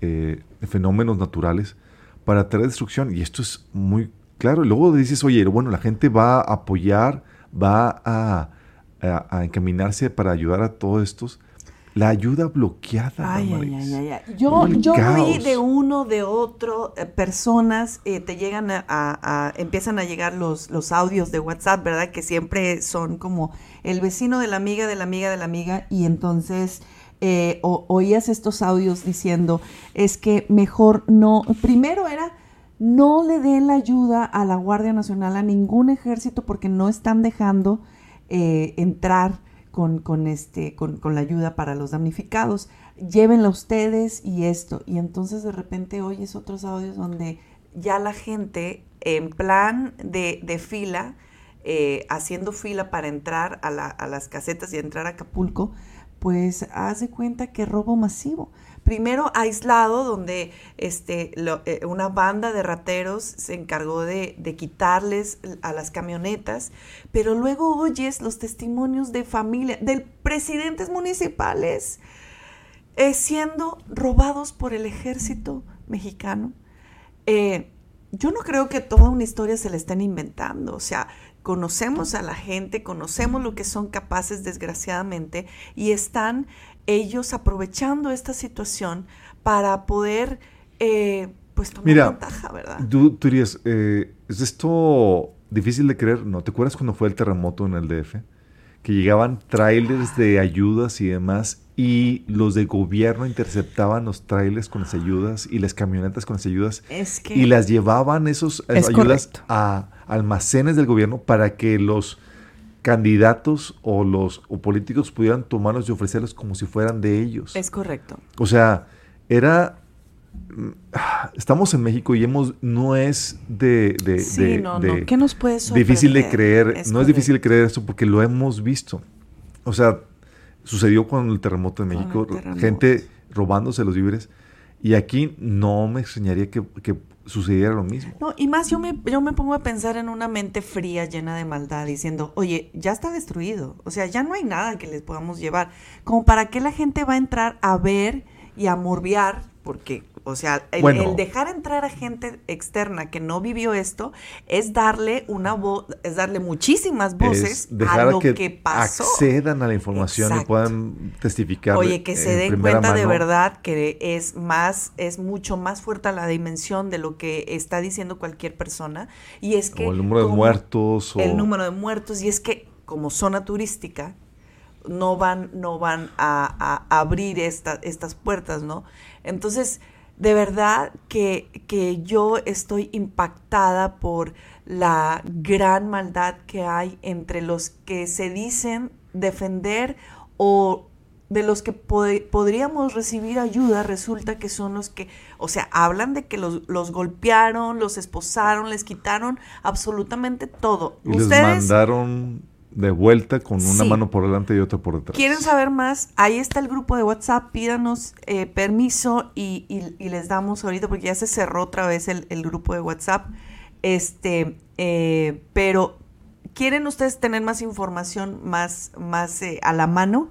eh, fenómenos naturales para traer destrucción. Y esto es muy claro. Y luego dices, oye, bueno, la gente va a apoyar, va a encaminarse para ayudar a todos estos. La ayuda bloqueada. Ay, ay, ay, ay. Yo, yo vi de uno, de otro, eh, personas, eh, te llegan a, a- a- empiezan a llegar los, los audios de WhatsApp, ¿verdad? Que siempre son como el vecino de la amiga, de la amiga, de la amiga, y entonces eh, o- oías estos audios diciendo, es que mejor no, primero era, no le den la ayuda a la Guardia Nacional, a ningún ejército, porque no están dejando eh, entrar con, con, este, con, con la ayuda para los damnificados. Llévenla ustedes y esto. Y entonces de repente oyes otros audios donde ya la gente en plan de, de fila, eh, haciendo fila para entrar a, la- a las casetas y entrar a Acapulco, pues haz de cuenta que robo masivo. Primero aislado, donde este, eh, una banda de rateros se encargó de, de quitarles a las camionetas, pero luego oyes los testimonios de familia, de presidentes municipales eh, siendo robados por el ejército mexicano. Eh, yo no creo que toda una historia se la estén inventando, o sea, conocemos a la gente, conocemos lo que son capaces desgraciadamente y están ellos aprovechando esta situación para poder eh, pues tomar Mira, ventaja, ¿verdad? Tú, tú dirías, eh, ¿es esto difícil de creer? ¿No te acuerdas cuando fue el terremoto en el DF? Que llegaban trailers de ayudas y demás y los de gobierno interceptaban los trailers con las ayudas y las camionetas con las ayudas Es que y las llevaban esos esas Es ayudas correcto. a almacenes del gobierno para que los candidatos o los o políticos pudieran tomarlos y ofrecerlos como si fueran de ellos. es correcto. O sea, era. mm, Estamos en México y hemos. No es de. de- Sí, de- no, de- no. ¿Qué nos puede Difícil de creer. Es no es difícil de creer esto porque lo hemos visto. O sea, sucedió con el terremoto el México. terremoto. Gente robándose los víveres. Y aquí no me extrañaría que, que sucediera lo mismo. No, y más yo me, yo me pongo a pensar en una mente fría, llena de maldad, diciendo, oye, ya está destruido, o sea, ya no hay nada que les podamos llevar. Como para qué la gente va a entrar a ver y a morbiar, porque, o sea, el, Bueno. el dejar entrar a gente externa que no vivió esto es darle una voz, es darle muchísimas voces es dejar a lo que, que, pasó. accedan a la información y puedan testificar. Oye, que se en den cuenta de verdad que es más, es mucho más fuerte la dimensión de lo que está diciendo cualquier persona. Y es que. O el número de muertos. O, El número de muertos. Y es que, como zona turística, no van, no van a, a abrir esta- estas puertas, ¿no? Entonces, de verdad que, que yo estoy impactada por la gran maldad que hay entre los que se dicen defender o de los que pod- podríamos recibir ayuda, resulta que son los que, o sea, hablan de que los, los golpearon, los esposaron, les quitaron absolutamente todo. Y les Ustedes mandaron de vuelta con una Sí. mano por delante y otra por detrás. quieren saber más, ahí está el grupo de WhatsApp, pídanos eh, permiso y, y- y les damos ahorita porque ya se cerró otra vez el, el grupo de WhatsApp. Este, eh, pero quieren ustedes tener más información más, más eh, a la mano.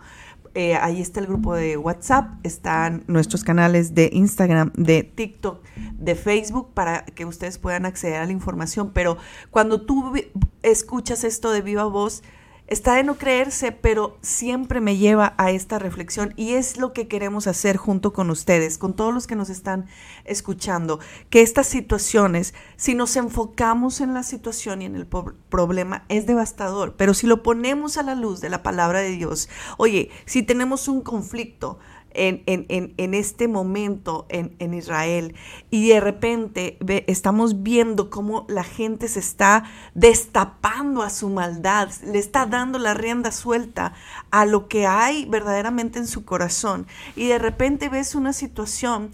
Eh, ahí está el grupo de WhatsApp, están nuestros canales de Instagram, de TikTok, de Facebook para que ustedes puedan acceder a la información. Pero cuando tú escuchas esto de viva voz, está de no creerse, pero siempre me lleva a esta reflexión y es lo que queremos hacer junto con ustedes, con todos los que nos están escuchando, que estas situaciones, si nos enfocamos en la situación y en el problema, es devastador, pero si lo ponemos a la luz de la palabra de Dios, oye, si tenemos un conflicto, en, en- en- en este momento en, Israel. Y de repente estamos viendo cómo la gente se está destapando a su maldad, le está dando la rienda suelta a lo que hay verdaderamente en su corazón. Y de repente ves una situación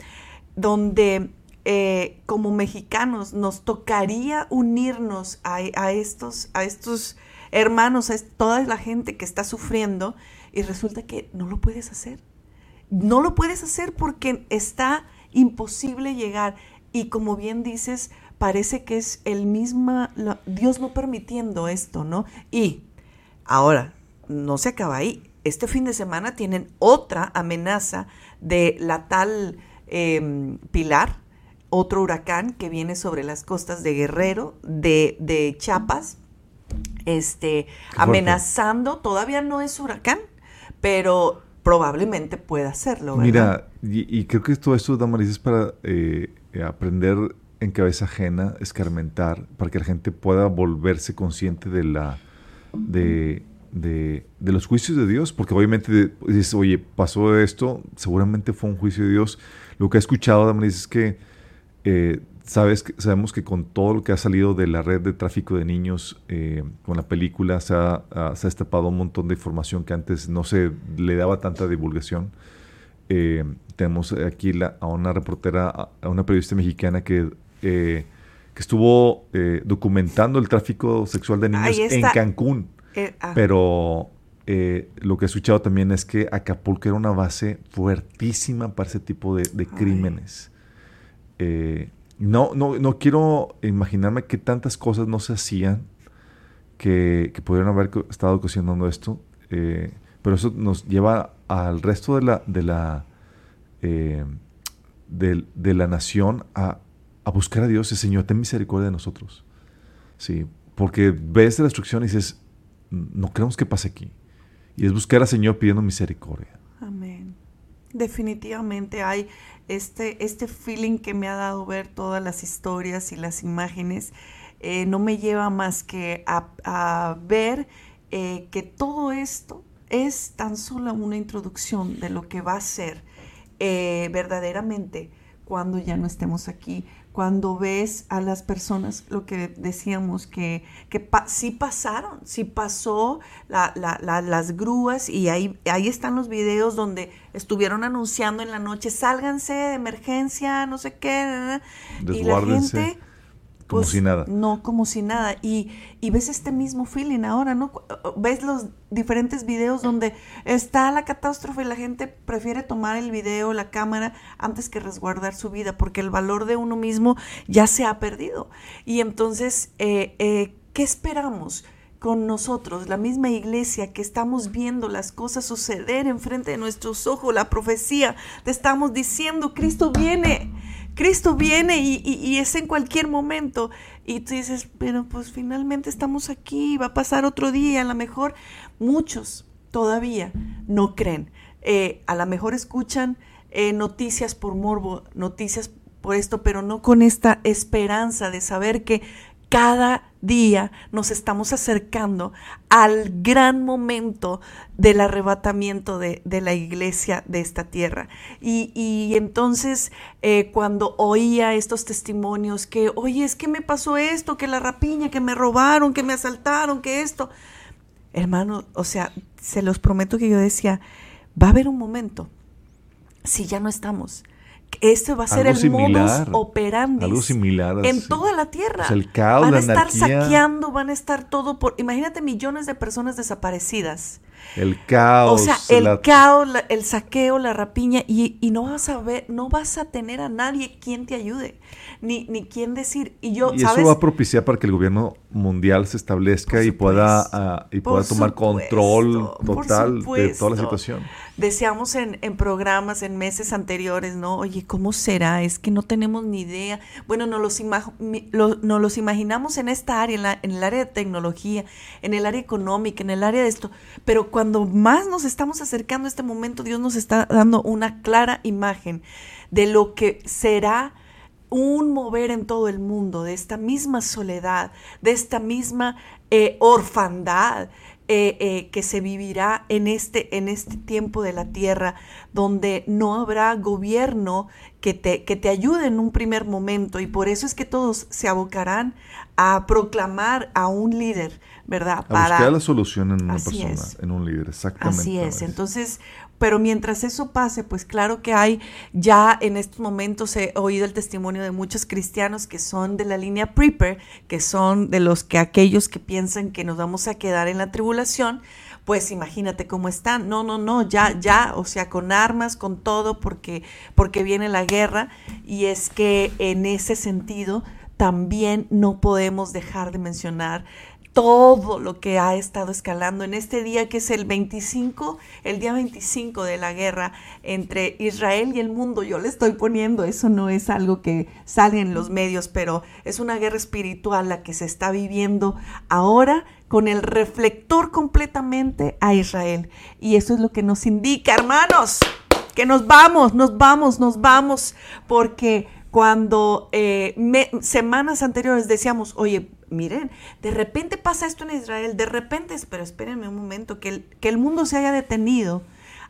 donde eh, como mexicanos nos tocaría unirnos a, a estos, a estos hermanos, a toda la gente que está sufriendo y resulta que no lo puedes hacer no lo puedes hacer porque está imposible llegar. Y como bien dices, parece que es el mismo, Dios no permitiendo esto, ¿no? Y ahora, no se acaba ahí. Este fin de semana tienen otra amenaza de la tal em, Pilar, otro huracán que viene sobre las costas de Guerrero, de, de Chiapas, este, amenazando, todavía no es huracán, pero probablemente pueda serlo. Mira, y, creo que todo esto, Damaris, es para eh, aprender en cabeza ajena, escarmentar, para que la gente pueda volverse consciente de la de, de, los juicios de Dios, porque obviamente dices, oye, pasó esto, seguramente fue un juicio de Dios. Lo que he escuchado, Damaris, es que eh, sabes sabemos que con todo lo que ha salido de la red de tráfico de niños, eh, con la película se ha, se ha, destapado un montón de información que antes no se le daba tanta divulgación. Eh, tenemos aquí a una reportera, a una periodista mexicana que, que estuvo documentando el tráfico sexual de niños en Cancún. Ah. Pero lo que he escuchado también es que Acapulco era una base fuertísima para ese tipo de, de crímenes. Eh, no, no, no quiero imaginarme que tantas cosas no se hacían que, que pudieron haber estado ocasionando esto, eh, pero eso nos lleva al resto de la, de la, eh, de, la nación a, buscar a Dios, Señor, ten misericordia de nosotros. Sí, porque ves la destrucción y dices, no queremos que pase aquí. Y es buscar al Señor pidiendo misericordia. Amén. Definitivamente hay este, este feeling que me ha dado ver todas las historias y las imágenes, eh, no me lleva más que a, ver eh, que todo esto es tan solo una introducción de lo que va a ser eh, verdaderamente cuando ya no estemos aquí, cuando ves a las personas, lo que decíamos, que, que sí pasaron, sí pasó las grúas y ahí, ahí están los videos donde estuvieron anunciando en la noche, sálganse de emergencia, no sé qué, y la gente como pues, si nada. No, como si nada. Y, y, ves este mismo feeling ahora, ¿no? Ves los diferentes videos donde está la catástrofe y la gente prefiere tomar el video, la cámara, antes que resguardar su vida, porque el valor de uno mismo ya se ha perdido. Y entonces, eh, eh, ¿qué esperamos? con nosotros, la misma iglesia que estamos viendo las cosas suceder enfrente de nuestros ojos, la profecía, te estamos diciendo, Cristo viene, Cristo viene y, es en cualquier momento. Y tú dices, pero pues finalmente estamos aquí, va a pasar otro día. A lo mejor muchos todavía no creen. Eh, a lo mejor escuchan eh, noticias por morbo, noticias por esto, pero no con esta esperanza de saber que cada día nos estamos acercando al gran momento del arrebatamiento de, la iglesia de esta tierra. Y, entonces eh, cuando oía estos testimonios que, oye, es que me pasó esto, que la rapiña, que me robaron, que me asaltaron, que esto, hermano, o sea, se los prometo que yo decía, va a haber un momento, si ya no estamos, este va a ser el modus operandi. Algo similar. En toda la tierra. el caos, van a estar saqueando, van a estar todo por. Imagínate millones de personas desaparecidas. El caos. O sea, el caos, el saqueo, la rapiña, y, y, no vas a ver, no vas a tener a nadie quien te ayude ni, ni quién decir. Y yo, y eso va a propiciar para que el gobierno mundial se establezca y pueda, ah, y pueda tomar control total de toda la situación. Decíamos en, programas, en meses anteriores, ¿no? Oye, ¿cómo será? Es que no tenemos ni idea. Bueno, nos los, lo, los imaginamos en esta área, en, la, el área de tecnología, en el área económica, en el área de esto. Pero cuando más nos estamos acercando a este momento, Dios nos está dando una clara imagen de lo que será un mover en todo el mundo de esta misma soledad, de esta misma eh, orfandad eh, eh, que se vivirá en este, en este tiempo de la tierra, donde no habrá gobierno que te, que te ayude en un primer momento. Y por eso es que todos se abocarán a proclamar a un líder, ¿verdad? A Para... buscar la solución en una persona, en un líder, exactamente. Así es. Entonces, pero mientras eso pase, pues claro que hay, ya en estos momentos he oído el testimonio de muchos cristianos que son de la línea Prepper, que son de los que aquellos que piensan que nos vamos a quedar en la tribulación, pues imagínate cómo están. No, no, no, ya, ya, o sea, con armas, con todo, porque, porque viene la guerra. Y es que en ese sentido también no podemos dejar de mencionar todo lo que ha estado escalando en este día que es el 25, el día 25 de la guerra entre Israel y el mundo. Yo le estoy poniendo, eso no es algo que sale en los medios, pero es una guerra espiritual la que se está viviendo ahora con el reflector completamente a Israel. Y eso es lo que nos indica, hermanos, que nos vamos, nos vamos, nos vamos, porque cuando eh, semanas anteriores decíamos, oye, miren, de repente pasa esto en Israel, de repente, pero espérenme un momento, que el, que el mundo se haya detenido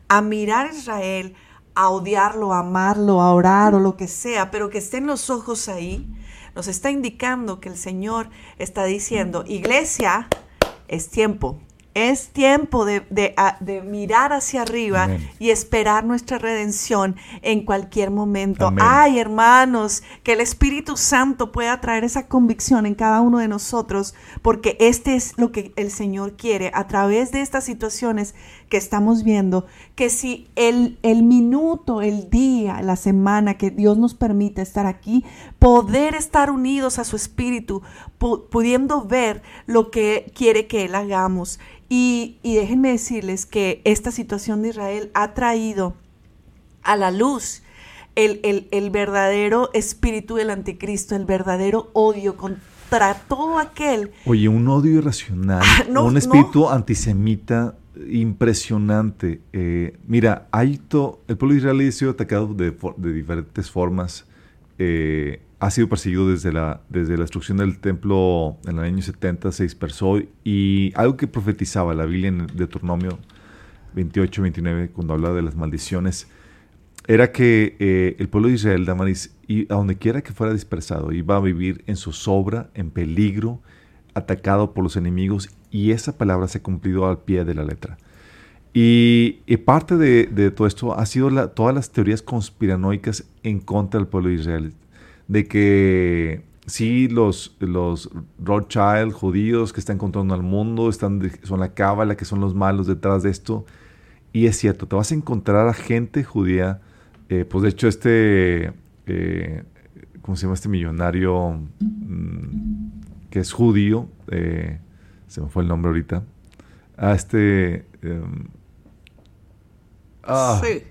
a mirar a Israel, a odiarlo, a amarlo, a orar o lo que sea, pero que estén los ojos ahí, nos está indicando que el Señor está diciendo, iglesia, es tiempo es tiempo de, mirar hacia arriba y esperar nuestra redención en cualquier momento. Ay, hermanos, que el Espíritu Santo pueda traer esa convicción en cada uno de nosotros, porque este es lo que el Señor quiere a través de estas situaciones que estamos viendo, que si el, el minuto, el día, la semana que Dios nos permite estar aquí, poder estar unidos a su Espíritu, pudiendo ver lo que quiere que Él hagamos y, déjenme decirles que esta situación de Israel ha traído a la luz el, verdadero espíritu del anticristo, el verdadero odio contra todo aquel. Oye, un odio irracional, ah, un espíritu antisemita impresionante. Eh, mira, hay el pueblo de Israel ha sido atacado de, diferentes formas. Eh, ha sido perseguido desde la, desde la destrucción del templo en el año 70, se dispersó y algo que profetizaba la Biblia en Deuteronomio 28, 29, cuando habla de las maldiciones, era que eh, el pueblo de Israel, Damaris, y a donde quiera que fuera dispersado, iba a vivir en zozobra, en peligro, atacado por los enemigos, y esa palabra se ha cumplido al pie de la letra. Y, parte de, todo esto ha sido todas las teorías conspiranoicas en contra del pueblo de Israel de que sí, los, los Rothschild judíos que están controlando al mundo están son la cábala, que son los malos detrás de esto. Y es cierto, te vas a encontrar a gente judía. Eh, pues de hecho, este, eh, ¿cómo se llama este millonario mm, que es judío? Eh, se me fue el nombre ahorita. A este. Em, ah, sí.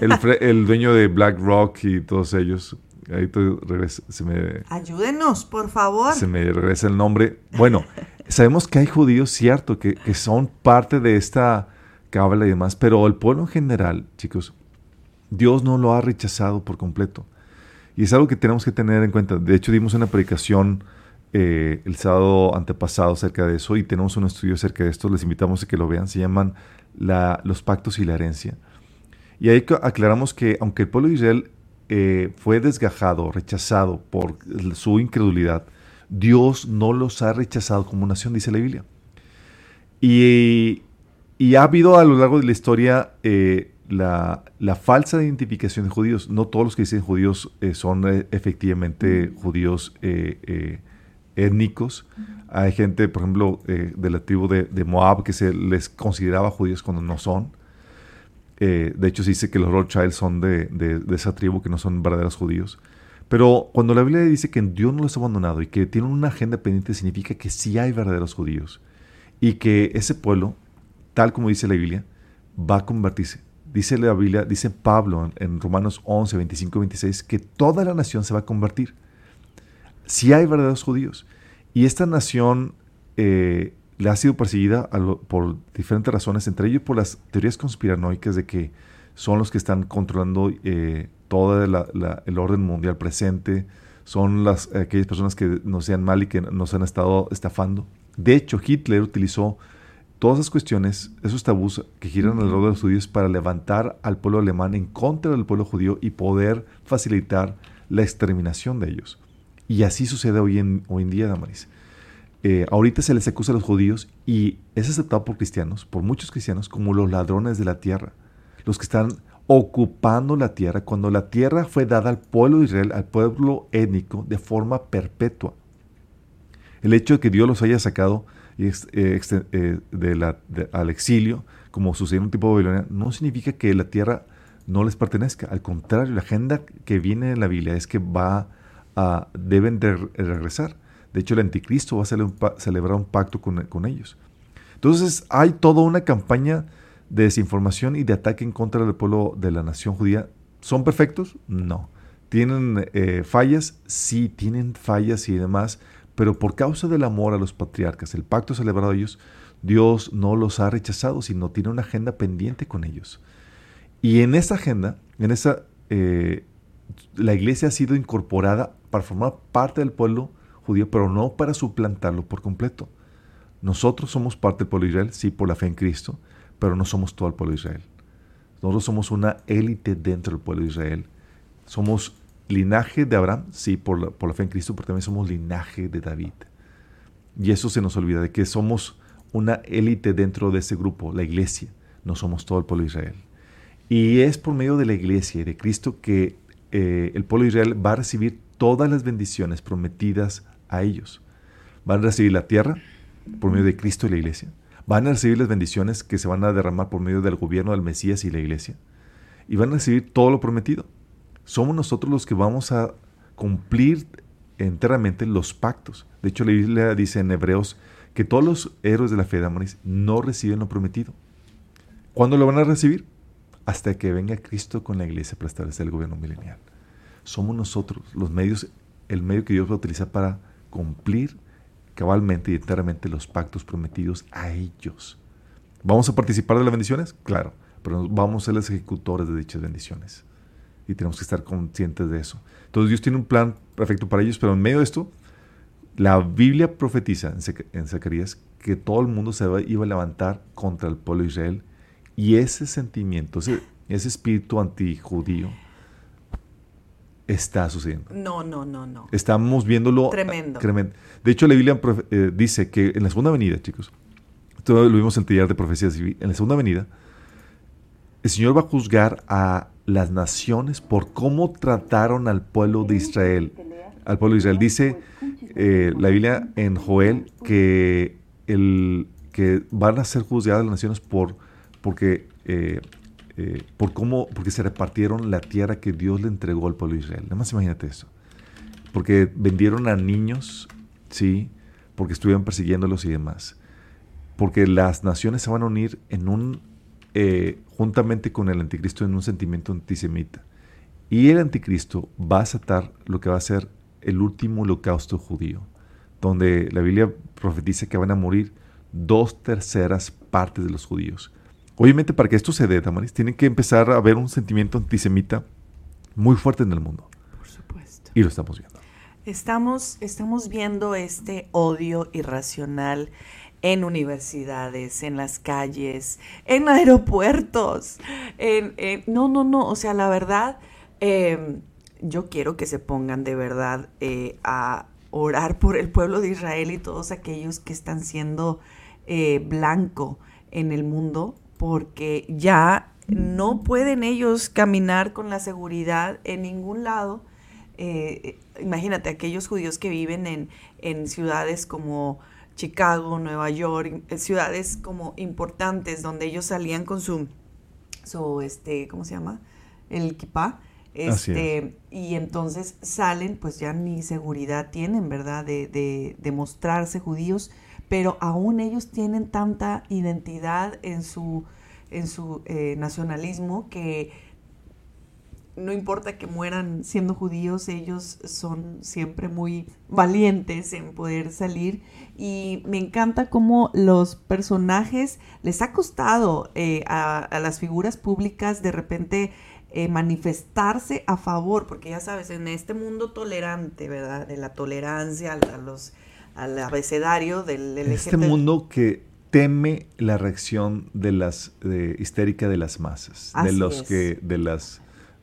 el, el dueño de BlackRock y todos ellos, ahí se me... Ayúdenos, por favor. Se me regresa el nombre. Bueno, sabemos que hay judíos, cierto, que, son parte de esta cábala y demás, pero el pueblo en general, chicos, Dios no lo ha rechazado por completo. Y es algo que tenemos que tener en cuenta. De hecho, dimos una predicación eh, el sábado antepasado acerca de eso y tenemos un estudio acerca de esto. Les invitamos a que lo vean. Se llaman la, los pactos y la herencia. Y ahí aclaramos que aunque el pueblo de Israel eh, fue desgajado, rechazado por su incredulidad, Dios no los ha rechazado como nación, dice la Biblia. Y, ha habido a lo largo de la historia eh, la, falsa identificación de judíos. No todos los que dicen judíos son efectivamente judíos étnicos. Hay gente, por ejemplo, de la tribu de, de, Moab que se les consideraba judíos cuando no son. Eh, de hecho, se dice que los Rothschild son de, esa tribu, que no son verdaderos judíos. Pero cuando la Biblia dice que Dios no los ha abandonado y que tienen una agenda pendiente, significa que sí hay verdaderos judíos. Y que ese pueblo, tal como dice la Biblia, va a convertirse. Dice la Biblia, dice Pablo en, Romanos 11, 25 26, que toda la nación se va a convertir. Sí hay verdaderos judíos. Y esta nación eh, le ha sido perseguida por diferentes razones, entre ellos por las teorías conspiranoicas de que son los que están controlando eh, todo el orden mundial presente, son las, aquellas personas que nos sean mal y que nos han estado estafando. De hecho, Hitler utilizó todas esas cuestiones, esos tabús que giran alrededor de los judíos para levantar al pueblo alemán en contra del pueblo judío y poder facilitar la exterminación de ellos. Y así sucede hoy en, hoy en día, Damaris. Eh, ahorita se les acusa a los judíos y es aceptado por cristianos, por muchos cristianos, como los ladrones de la tierra, los que están ocupando la tierra cuando la tierra fue dada al pueblo de Israel, al pueblo étnico, de forma perpetua. El hecho de que Dios los haya sacado eh, la, al exilio, como sucedió en un tipo de Babilonia, no significa que la tierra no les pertenezca. Al contrario, la agenda que viene en la Biblia es que va deben de regresar. De hecho, el anticristo va a celebrar un pacto con, con ellos. Entonces, hay toda una campaña de desinformación y de ataque en contra del pueblo de la nación judía. ¿Son perfectos? No. ¿Tienen eh, fallas? Sí, tienen fallas y demás, pero por causa del amor a los patriarcas, el pacto celebrado a ellos, Dios no los ha rechazado, sino tiene una agenda pendiente con ellos. Y en esa agenda, en esa, eh, la iglesia ha sido incorporada para formar parte del pueblo judío, pero no para suplantarlo por completo. Nosotros somos parte del pueblo de Israel, sí, por la fe en Cristo, pero no somos todo el pueblo de Israel. Nosotros somos una élite dentro del pueblo de Israel. Somos linaje de Abraham, sí, por la, por la fe en Cristo, pero también somos linaje de David. Y eso se nos olvida, de que somos una élite dentro de ese grupo, la iglesia. No somos todo el pueblo de Israel. Y es por medio de la iglesia y de Cristo que eh, el pueblo de Israel va a recibir todas las bendiciones prometidas a ellos. Van a recibir la tierra por medio de Cristo y la iglesia van a recibir las bendiciones que se van a derramar por medio del gobierno del Mesías y la iglesia. Y van a recibir todo lo prometido. Somos nosotros los que vamos a cumplir enteramente los pactos. De hecho, la Biblia dice en Hebreos que todos los héroes de la fe de Amoris no reciben lo prometido. ¿Cuándo lo van a recibir? Hasta que venga Cristo con la iglesia para establecer el gobierno milenial. Somos nosotros los medios, el medio que Dios va a utilizar para cumplir cabalmente y enteramente los pactos prometidos a ellos. ¿Vamos a participar de las bendiciones? Claro, pero vamos a ser los ejecutores de dichas bendiciones. Y tenemos que estar conscientes de eso. Entonces Dios tiene un plan perfecto para ellos, pero en medio de esto, la Biblia profetiza en Zacarías que todo el mundo se iba a levantar contra el pueblo de Israel y ese sentimiento, ese, ese espíritu antijudío, está sucediendo. No, no, no, no. Estamos viéndolo. Tremendo. De hecho, la Biblia eh, dice que en la segunda venida, chicos, esto lo vimos en Tillar de Profecías, en la segunda venida, el Señor va a juzgar a las naciones por cómo trataron al pueblo de Israel. Al pueblo de Israel. Dice eh, la Biblia en Joel que, el, que van a ser juzgadas las naciones por, porque eh, eh, por cómo, porque se repartieron la tierra que Dios le entregó al pueblo de Israel. Nada más imagínate eso. Porque vendieron a niños, ¿sí? Porque estuvieron persiguiéndolos y demás. Porque las naciones se van a unir en un, eh, juntamente con el anticristo en un sentimiento antisemita. Y el anticristo va a asatar lo que va a ser el último holocausto judío, donde la Biblia profetiza que van a morir dos terceras partes de los judíos. Obviamente para que esto se dé, Tamaris, tiene que empezar a haber un sentimiento antisemita muy fuerte en el mundo. Por supuesto. Y lo estamos viendo. Estamos, estamos viendo este odio irracional en universidades, en las calles, en aeropuertos. En, no, no, no. O sea, la verdad, em, yo quiero que se pongan de verdad eh, a orar por el pueblo de Israel y todos aquellos que están siendo eh, blanco en el mundo porque ya no pueden ellos caminar con la seguridad en ningún lado. Eh, imagínate, aquellos judíos que viven en, ciudades como Chicago, Nueva York, eh, ciudades como importantes donde ellos salían con su, su este, ¿cómo se llama? El kippah. Este, y entonces salen, pues ya ni seguridad tienen, ¿verdad? De, de, de mostrarse judíos pero aún ellos tienen tanta identidad en su, en su eh, nacionalismo que no importa que mueran siendo judíos, ellos son siempre muy valientes en poder salir y me encanta cómo los personajes les ha costado eh, a, las figuras públicas de repente eh, manifestarse a favor, porque ya sabes, en este mundo tolerante, ¿verdad? De la tolerancia a los al abecedario del LGBT. Este mundo que teme la reacción de las histérica de las masas, de los que de los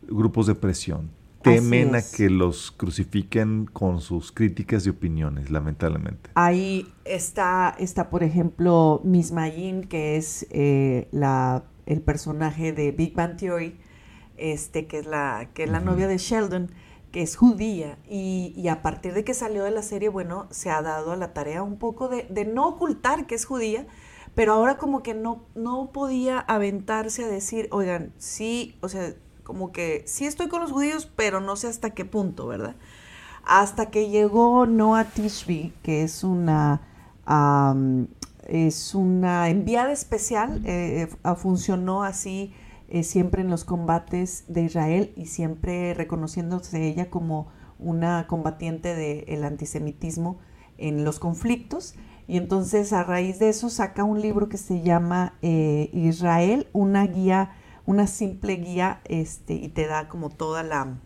grupos de presión. Temen a que los crucifiquen con sus críticas y opiniones, lamentablemente. Ahí está, está por ejemplo, Miss Magin, que es eh, la, el personaje de Big Bang Theory, este, que es la, que es la novia de Sheldon que es judía y, a partir de que salió de la serie, bueno, se ha dado a la tarea un poco de, de no ocultar que es judía, pero ahora como que no, no podía aventarse a decir, oigan, sí, o sea, como que sí estoy con los judíos, pero no sé hasta qué punto, ¿verdad? Hasta que llegó Noah Tishby, que es una, es una enviada especial, eh, eh, funcionó así eh, siempre en los combates de Israel y siempre reconociéndose ella como una combatiente del antisemitismo en los conflictos. Y entonces a raíz de eso saca un libro que se llama Israel, una guía una simple guía este, y te da como toda la...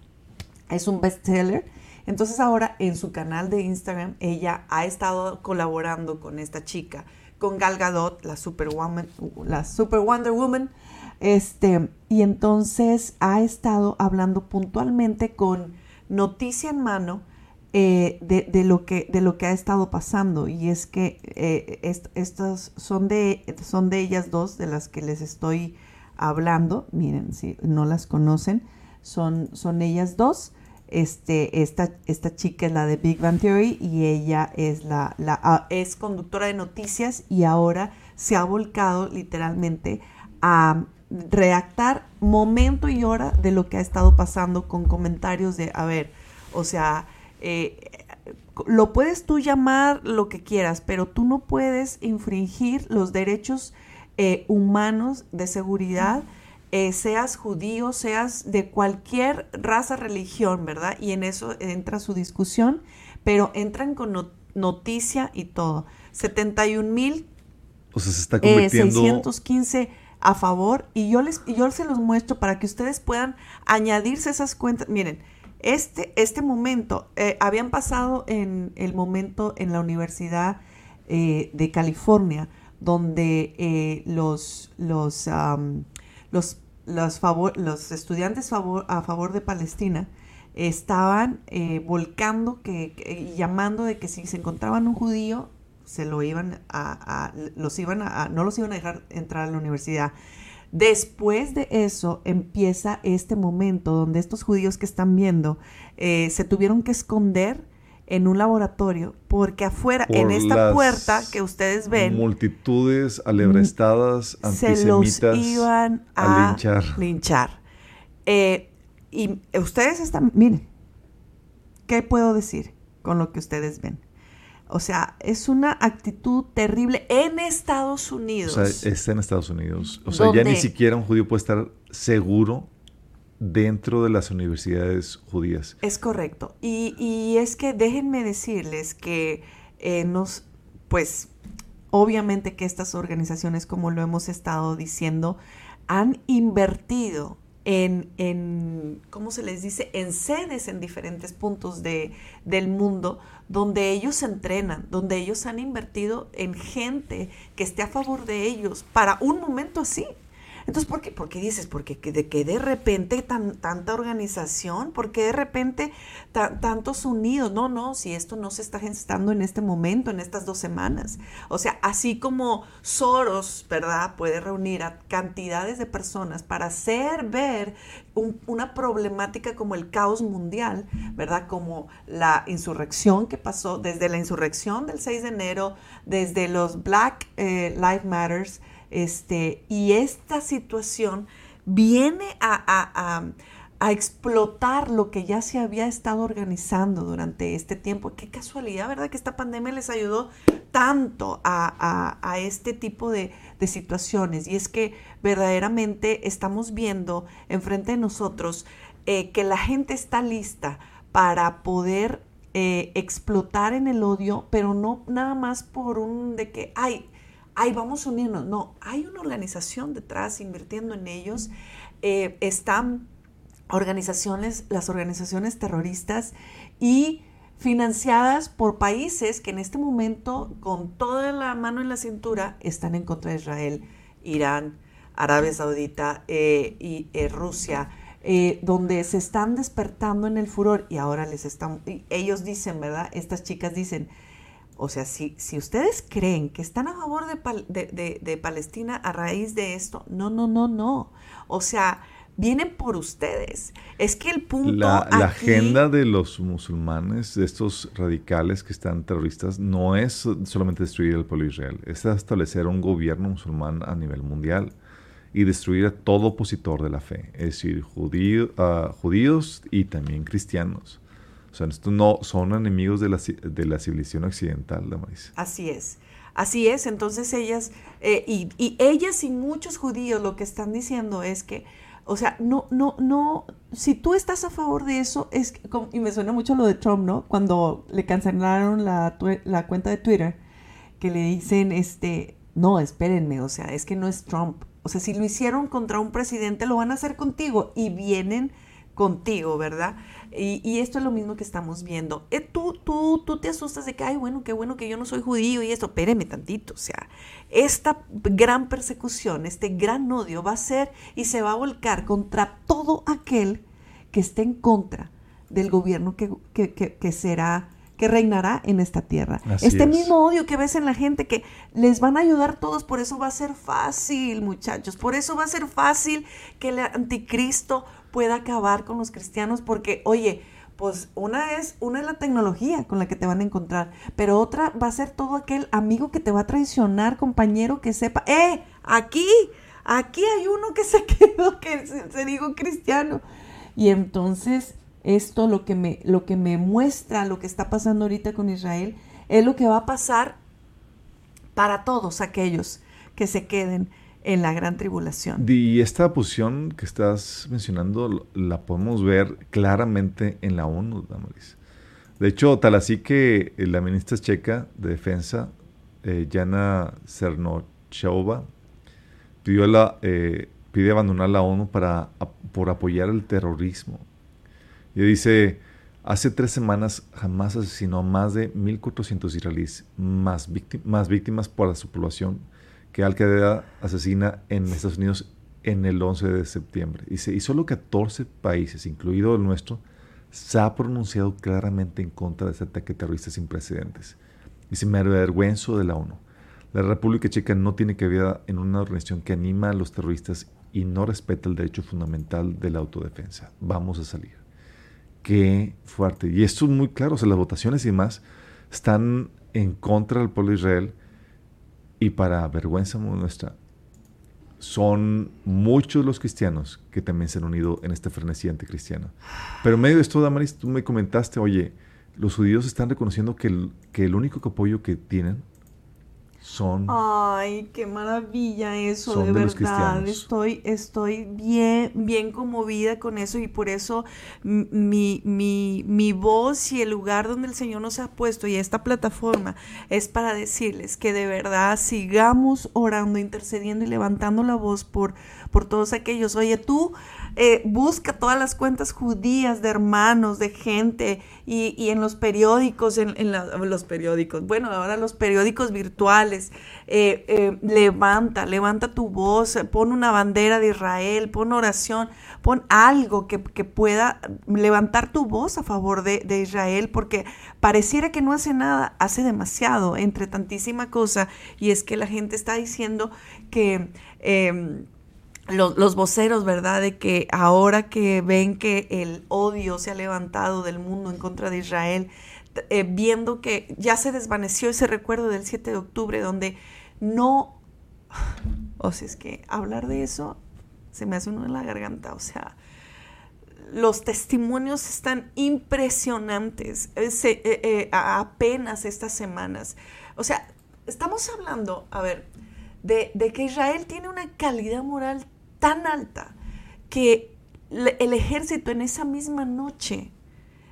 Es un bestseller. Entonces ahora en su canal de Instagram ella ha estado colaborando con esta chica, con Gal Gadot, la Superwoman, la Super Wonder Woman, este, y entonces ha estado hablando puntualmente con noticia en mano eh, de, lo que, de lo que ha estado pasando. Y es que eh, estas son de, son de ellas dos, de las que les estoy hablando, miren, si no las conocen, son, son ellas dos. Este, esta, esta chica es la de Big Bang Theory y ella es, la, la ah, es conductora de noticias y ahora se ha volcado literalmente a redactar momento y hora de lo que ha estado pasando con comentarios de, a ver, o sea, eh, lo puedes tú llamar lo que quieras, pero tú no puedes infringir los derechos eh, humanos de seguridad, eh, seas judío, seas de cualquier raza, religión, ¿verdad? Y en eso entra su discusión, pero entran con noticia y todo. 71 mil. O sea, se está convirtiendo... 615 a favor y yo les y yo se los muestro para que ustedes puedan añadirse esas cuentas. Miren, este, este momento, eh, habían pasado en el momento en la Universidad de California, donde eh, los, los, los, los, favor, los, estudiantes favor, a favor de Palestina estaban eh, volcando, que, llamando de que si se encontraban un judío, se lo iban a, los iban a, no los iban a dejar entrar a la universidad. Después de eso empieza este momento donde estos judíos que están viendo eh, se tuvieron que esconder en un laboratorio, porque afuera, en esta puerta que ustedes ven, multitudes alebrestadas, antisemitas, se los iban a, linchar. Eh, y ustedes están, miren, ¿qué puedo decir con lo que ustedes ven? O sea, es una actitud terrible en Estados Unidos. O sea, está en Estados Unidos. O sea, ya ni siquiera un judío puede estar seguro dentro de las universidades judías. Es correcto. Y, es que déjenme decirles que eh, nos, pues, obviamente que estas organizaciones, como lo hemos estado diciendo, han invertido en, en, ¿cómo se les dice?, en sedes en diferentes puntos de, del mundo donde ellos entrenan, donde ellos han invertido en gente que esté a favor de ellos para un momento así. Entonces, ¿por qué, ¿Por qué dices? Porque de que de repente tan, tanta organización, ¿por qué de repente tantos unidos? No, no, si esto no se está gestando en este momento, en estas dos semanas. O sea, así como Soros, ¿verdad? Puede reunir a cantidades de personas para hacer ver una problemática como el caos mundial, ¿verdad? Como la insurrección que pasó desde la insurrección del 6 de enero, desde los Black eh, Lives Matters, este, y esta situación viene a, explotar lo que ya se había estado organizando durante este tiempo. Qué casualidad, ¿verdad? Que esta pandemia les ayudó tanto a, este tipo de, situaciones. Y es que verdaderamente estamos viendo enfrente de nosotros eh, que la gente está lista para poder eh, explotar en el odio, pero no nada más por un de que, ay, ay, vamos a unirnos. No, hay una organización detrás invirtiendo en ellos. Eh, están organizaciones, las organizaciones terroristas y financiadas por países que en este momento, con toda la mano en la cintura, están en contra de Israel, Irán, Arabia Saudita eh, y eh, Rusia. donde se están despertando en el furor y ahora les están, ellos dicen, ¿verdad? Estas chicas dicen, o sea, si, si ustedes creen que están a favor de, de, Palestina a raíz de esto, no, no, no, no. O sea, vienen por ustedes. Es que el punto. La, la agenda de los musulmanes, de estos radicales que están terroristas, no es solamente destruir el pueblo de Israel, es establecer un gobierno musulmán a nivel mundial y destruir a todo opositor de la fe, es decir, judío, uh, judíos y también cristianos. O sea, estos no son enemigos de la, de la civilización occidental, Damaris. Así es. Así es, entonces ellas, eh, y, ellas y muchos judíos lo que están diciendo es que, o sea, no, no, no, si tú estás a favor de eso, es, y me suena mucho lo de Trump, ¿no? Cuando le cancelaron la, la cuenta de Twitter, que le dicen, este, no, espérenme, o sea, es que no es Trump. O sea, si lo hicieron contra un presidente, lo van a hacer contigo y vienen contigo, ¿verdad? Y, esto es lo mismo que estamos viendo. Eh, tú, tú, tú te asustas de que, ay, bueno, qué bueno que yo no soy judío y esto. Espéreme tantito. O sea, esta gran persecución, este gran odio va a ser y se va a volcar contra todo aquel que esté en contra del gobierno que, que, será que reinará en esta tierra. este mismo odio que ves en la gente que les van a ayudar todos, por eso va a ser fácil, muchachos, por eso va a ser fácil que el anticristo pueda acabar con los cristianos, porque, oye, pues una es, una es la tecnología con la que te van a encontrar, pero otra va a ser todo aquel amigo que te va a traicionar, compañero, que sepa, ¡eh! Aquí, aquí hay uno que se quedó, que se, se dijo cristiano. Y entonces, esto lo que, me, lo que me muestra lo que está pasando ahorita con Israel es lo que va a pasar para todos aquellos que se queden en la gran tribulación. Y esta posición que estás mencionando la podemos ver claramente en la ONU, Damaris. De hecho, tal así que la ministra checa de Defensa, eh, Yana Cernochova, pidió la, eh, pide abandonar la ONU para, por apoyar el terrorismo. Y dice, hace tres semanas jamás asesinó a más de 1.400 israelíes, más, más víctimas por su población que Al Qaeda asesina en Estados Unidos en el 11 de septiembre. Y, solo 14 países, incluido el nuestro, se ha pronunciado claramente en contra de ese ataque terrorista sin precedentes. Y se me avergüenzo de la ONU. La República Checa no tiene ver en una organización que anima a los terroristas y no respeta el derecho fundamental de la autodefensa. Vamos a salir. Qué fuerte. Y esto es muy claro. O sea, las votaciones y demás están en contra del pueblo de Israel y para vergüenza nuestra, son muchos los cristianos que también se han unido en este frenesí anticristiano. Pero en medio de esto, Damaris, tú me comentaste, oye, los judíos están reconociendo que el, que el único apoyo que tienen son... Ay, qué maravilla eso, de, verdad. Estoy, estoy bien, bien conmovida con eso y por eso mi, mi, mi voz y el lugar donde el Señor nos ha puesto y esta plataforma es para decirles que de verdad sigamos orando, intercediendo y levantando la voz por, por todos aquellos. Oye, tú eh, busca todas las cuentas judías de hermanos, de gente y, en los periódicos, en, los periódicos, bueno, ahora los periódicos virtuales, eh, eh, levanta, levanta tu voz, pon una bandera de Israel, pon oración, pon algo que, pueda levantar tu voz a favor de, de, Israel, porque pareciera que no hace nada, hace demasiado entre tantísima cosa, y es que la gente está diciendo que... Em, los, voceros, ¿verdad? De que ahora que ven que el odio se ha levantado del mundo en contra de Israel, eh, viendo que ya se desvaneció ese recuerdo del 7 de octubre donde no, o sea, es que hablar de eso se me hace uno en la garganta, o sea, los testimonios están impresionantes, eh, eh, apenas estas semanas, o sea, estamos hablando, a ver, de, de, que Israel tiene una calidad moral tan alta que el ejército en esa misma noche,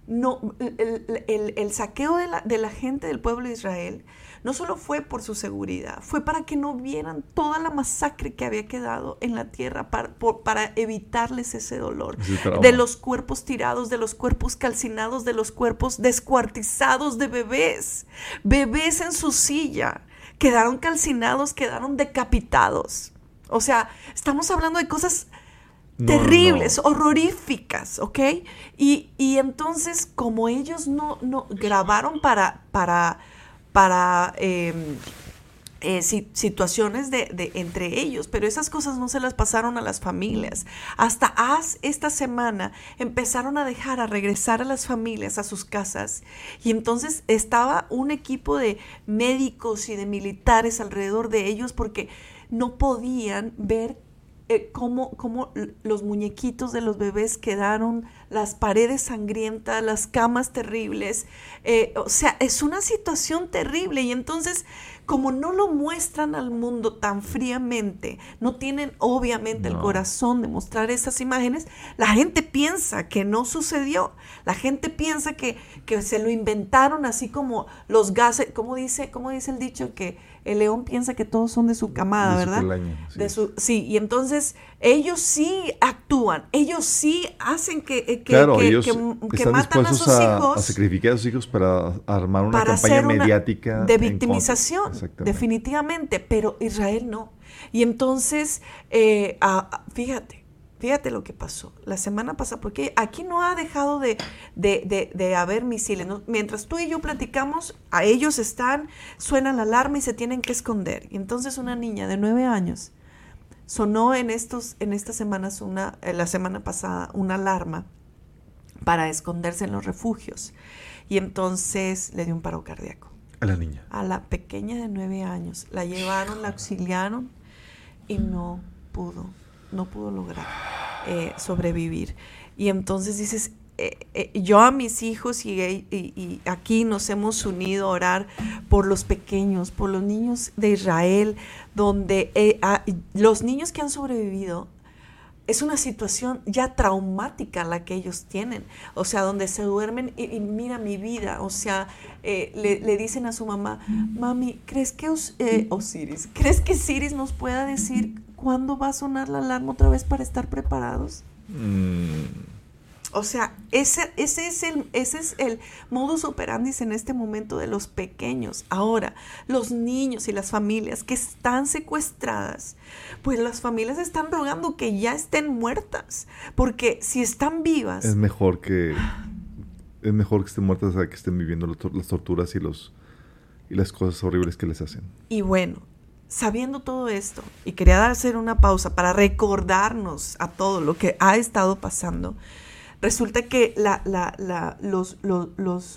no, el, saqueo de la, de la, gente del pueblo de Israel no solo fue por su seguridad, fue para que no vieran toda la masacre que había quedado en la tierra, para, para evitarles ese dolor. de los cuerpos tirados, de los cuerpos calcinados, de los cuerpos descuartizados de bebés, bebés en su silla, quedaron calcinados, quedaron decapitados. O sea, estamos hablando de cosas terribles, horroríficas, ¿ok? Y, entonces, como ellos no, no grabaron para, para, para, em, eh, situaciones de, entre ellos, pero esas cosas no se las pasaron a las familias. Hasta esta semana empezaron a dejar a regresar a las familias a sus casas y entonces estaba un equipo de médicos y de militares alrededor de ellos porque no podían ver eh, cómo, los muñequitos de los bebés quedaron, las paredes sangrientas, las camas terribles. Eh, o sea, es una situación terrible y entonces como no lo muestran al mundo tan fríamente, no tienen obviamente el corazón de mostrar esas imágenes, la gente piensa que no sucedió. La gente piensa que, que se lo inventaron así como los gases, como dice, como dice el dicho que el león piensa que todos son de su camada, ¿verdad? sí. De su, sí, y entonces ellos sí actúan, ellos sí hacen que, eh, que, que, matan a sus hijos. A sacrificar a sus hijos para armar una campaña mediática. De victimización, definitivamente, pero Israel no. Y entonces, eh, fíjate, Fíjate lo que pasó la semana pasada, porque aquí no ha dejado de, de, haber misiles. Mientras tú y yo platicamos, a ellos están, suena la alarma y se tienen que esconder. Y entonces una niña de nueve años sonó en, estos, en estas semanas, una, eh, la semana pasada, una alarma para esconderse en los refugios. Y entonces le dio un paro cardíaco. A la niña. A la pequeña de nueve años. La llevaron, la auxiliaron y no pudo no pudo lograr eh, sobrevivir. Y entonces dices, eh, eh, yo a mis hijos y, aquí nos hemos unido a orar por los pequeños, por los niños de Israel, donde los niños que han sobrevivido es una situación ya traumática la que ellos tienen, o sea, donde se duermen y, mira mi vida, o sea, le, dicen a su mamá, mami, ¿crees que Osiris, ¿crees que Siris nos pueda decir ¿cuándo va a sonar la alarma otra vez para estar preparados? Mm. O sea, ese, ese, es el, ese es el modus operandi en este momento de los pequeños. Ahora, los niños y las familias que están secuestradas, pues las familias están rogando que ya estén muertas, porque si están vivas... Es mejor que, es mejor que estén muertas a que estén viviendo las torturas y, los, y las cosas horribles que les hacen. Y bueno, sabiendo todo esto, y quería hacer una pausa para recordarnos a todo lo que ha estado pasando, resulta que los,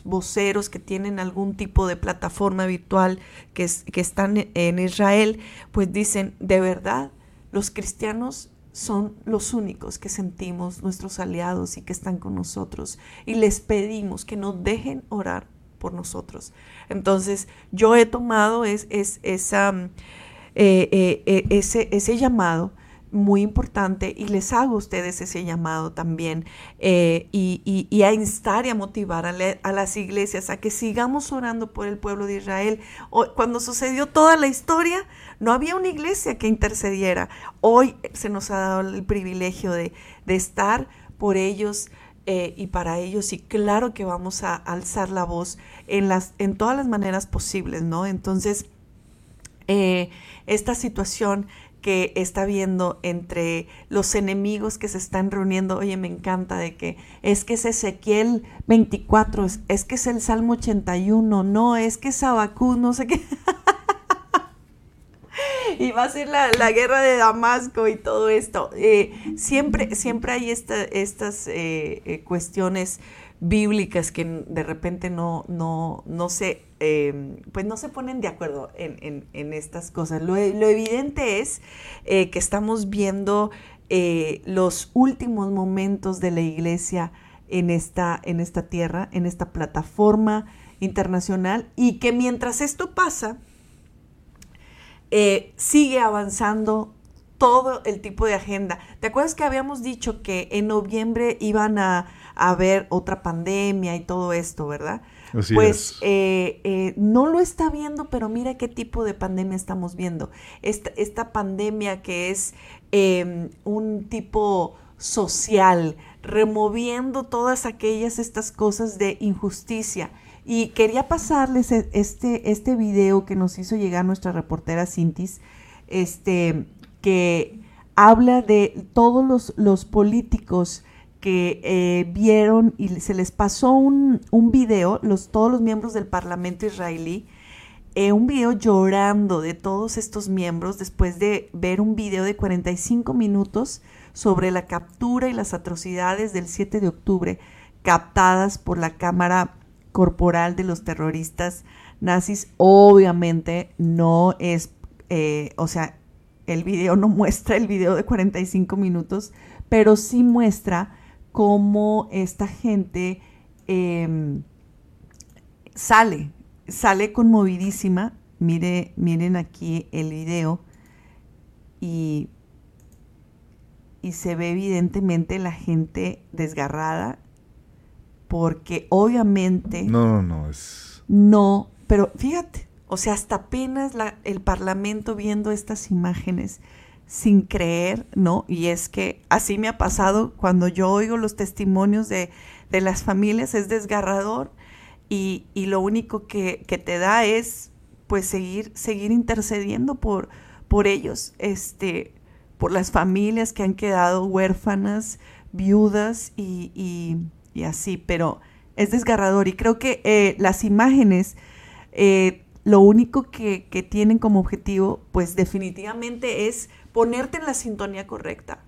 voceros que tienen algún tipo de plataforma virtual que, están en Israel, pues dicen, de verdad, los cristianos son los únicos que sentimos nuestros aliados y que están con nosotros. Y les pedimos que no dejen orar por nosotros. Entonces, yo he tomado es, es, esa eh, eh, ese, ese llamado muy importante y les hago a ustedes ese llamado también y, a instar y a motivar a, las iglesias a que sigamos orando por el pueblo de Israel. cuando sucedió toda la historia, no había una iglesia que intercediera. Hoy se nos ha dado el privilegio de, estar por ellos. y para ellos y claro que vamos a alzar la voz en las en todas las maneras posibles no entonces eh, esta situación que está viendo entre los enemigos que se están reuniendo. Oye, me encanta de que es que es Ezequiel 24, es, que es el Salmo 81, no, es que es Abacú, no sé qué. y va a ser la, guerra de Damasco y todo esto. Eh, siempre, siempre hay estas eh, cuestiones bíblicas que de repente no, no, no se, em, pues no se ponen de acuerdo en, estas cosas. Lo, evidente es eh, que estamos viendo eh, los últimos momentos de la iglesia en esta, en esta tierra, en esta plataforma internacional, y que mientras esto pasa, eh, sigue avanzando todo el tipo de agenda. ¿Te acuerdas que habíamos dicho que en noviembre iban a haber otra pandemia y todo esto, verdad? pues eh, eh, no lo está viendo, pero mira qué tipo de pandemia estamos viendo. Esta, esta pandemia que es em, un tipo social, removiendo todas aquellas estas cosas de injusticia. Y quería pasarles e, este, este video que nos hizo llegar nuestra reportera Cintis, este, que habla de todos los, los políticos que eh, vieron y se les pasó un, un video, los, todos los miembros del Parlamento israelí, eh, un video llorando de todos estos miembros después de ver un video de 45 minutos sobre la captura y las atrocidades del 7 de octubre captadas por la cámara corporal de los terroristas nazis. Obviamente no es, eh, o sea, el video no muestra el video de 45 minutos, pero sí muestra cómo esta gente em, sale, sale conmovidísima. Mire, miren aquí el video y, y se ve evidentemente la gente desgarrada porque obviamente... No, no, no, es... No, pero fíjate, o sea, hasta apenas el Parlamento viendo estas imágenes sin creer, ¿no? Y es que así me ha pasado. Cuando yo oigo los testimonios de, de las familias, es desgarrador. Y, y lo único que, que, te da es pues seguir, seguir intercediendo por, por ellos, este, por las familias que han quedado huérfanas, viudas y, y, así, pero es desgarrador. Y creo que eh, las imágenes eh, lo único que, que, tienen como objetivo pues definitivamente es ponerte en la sintonía correcta.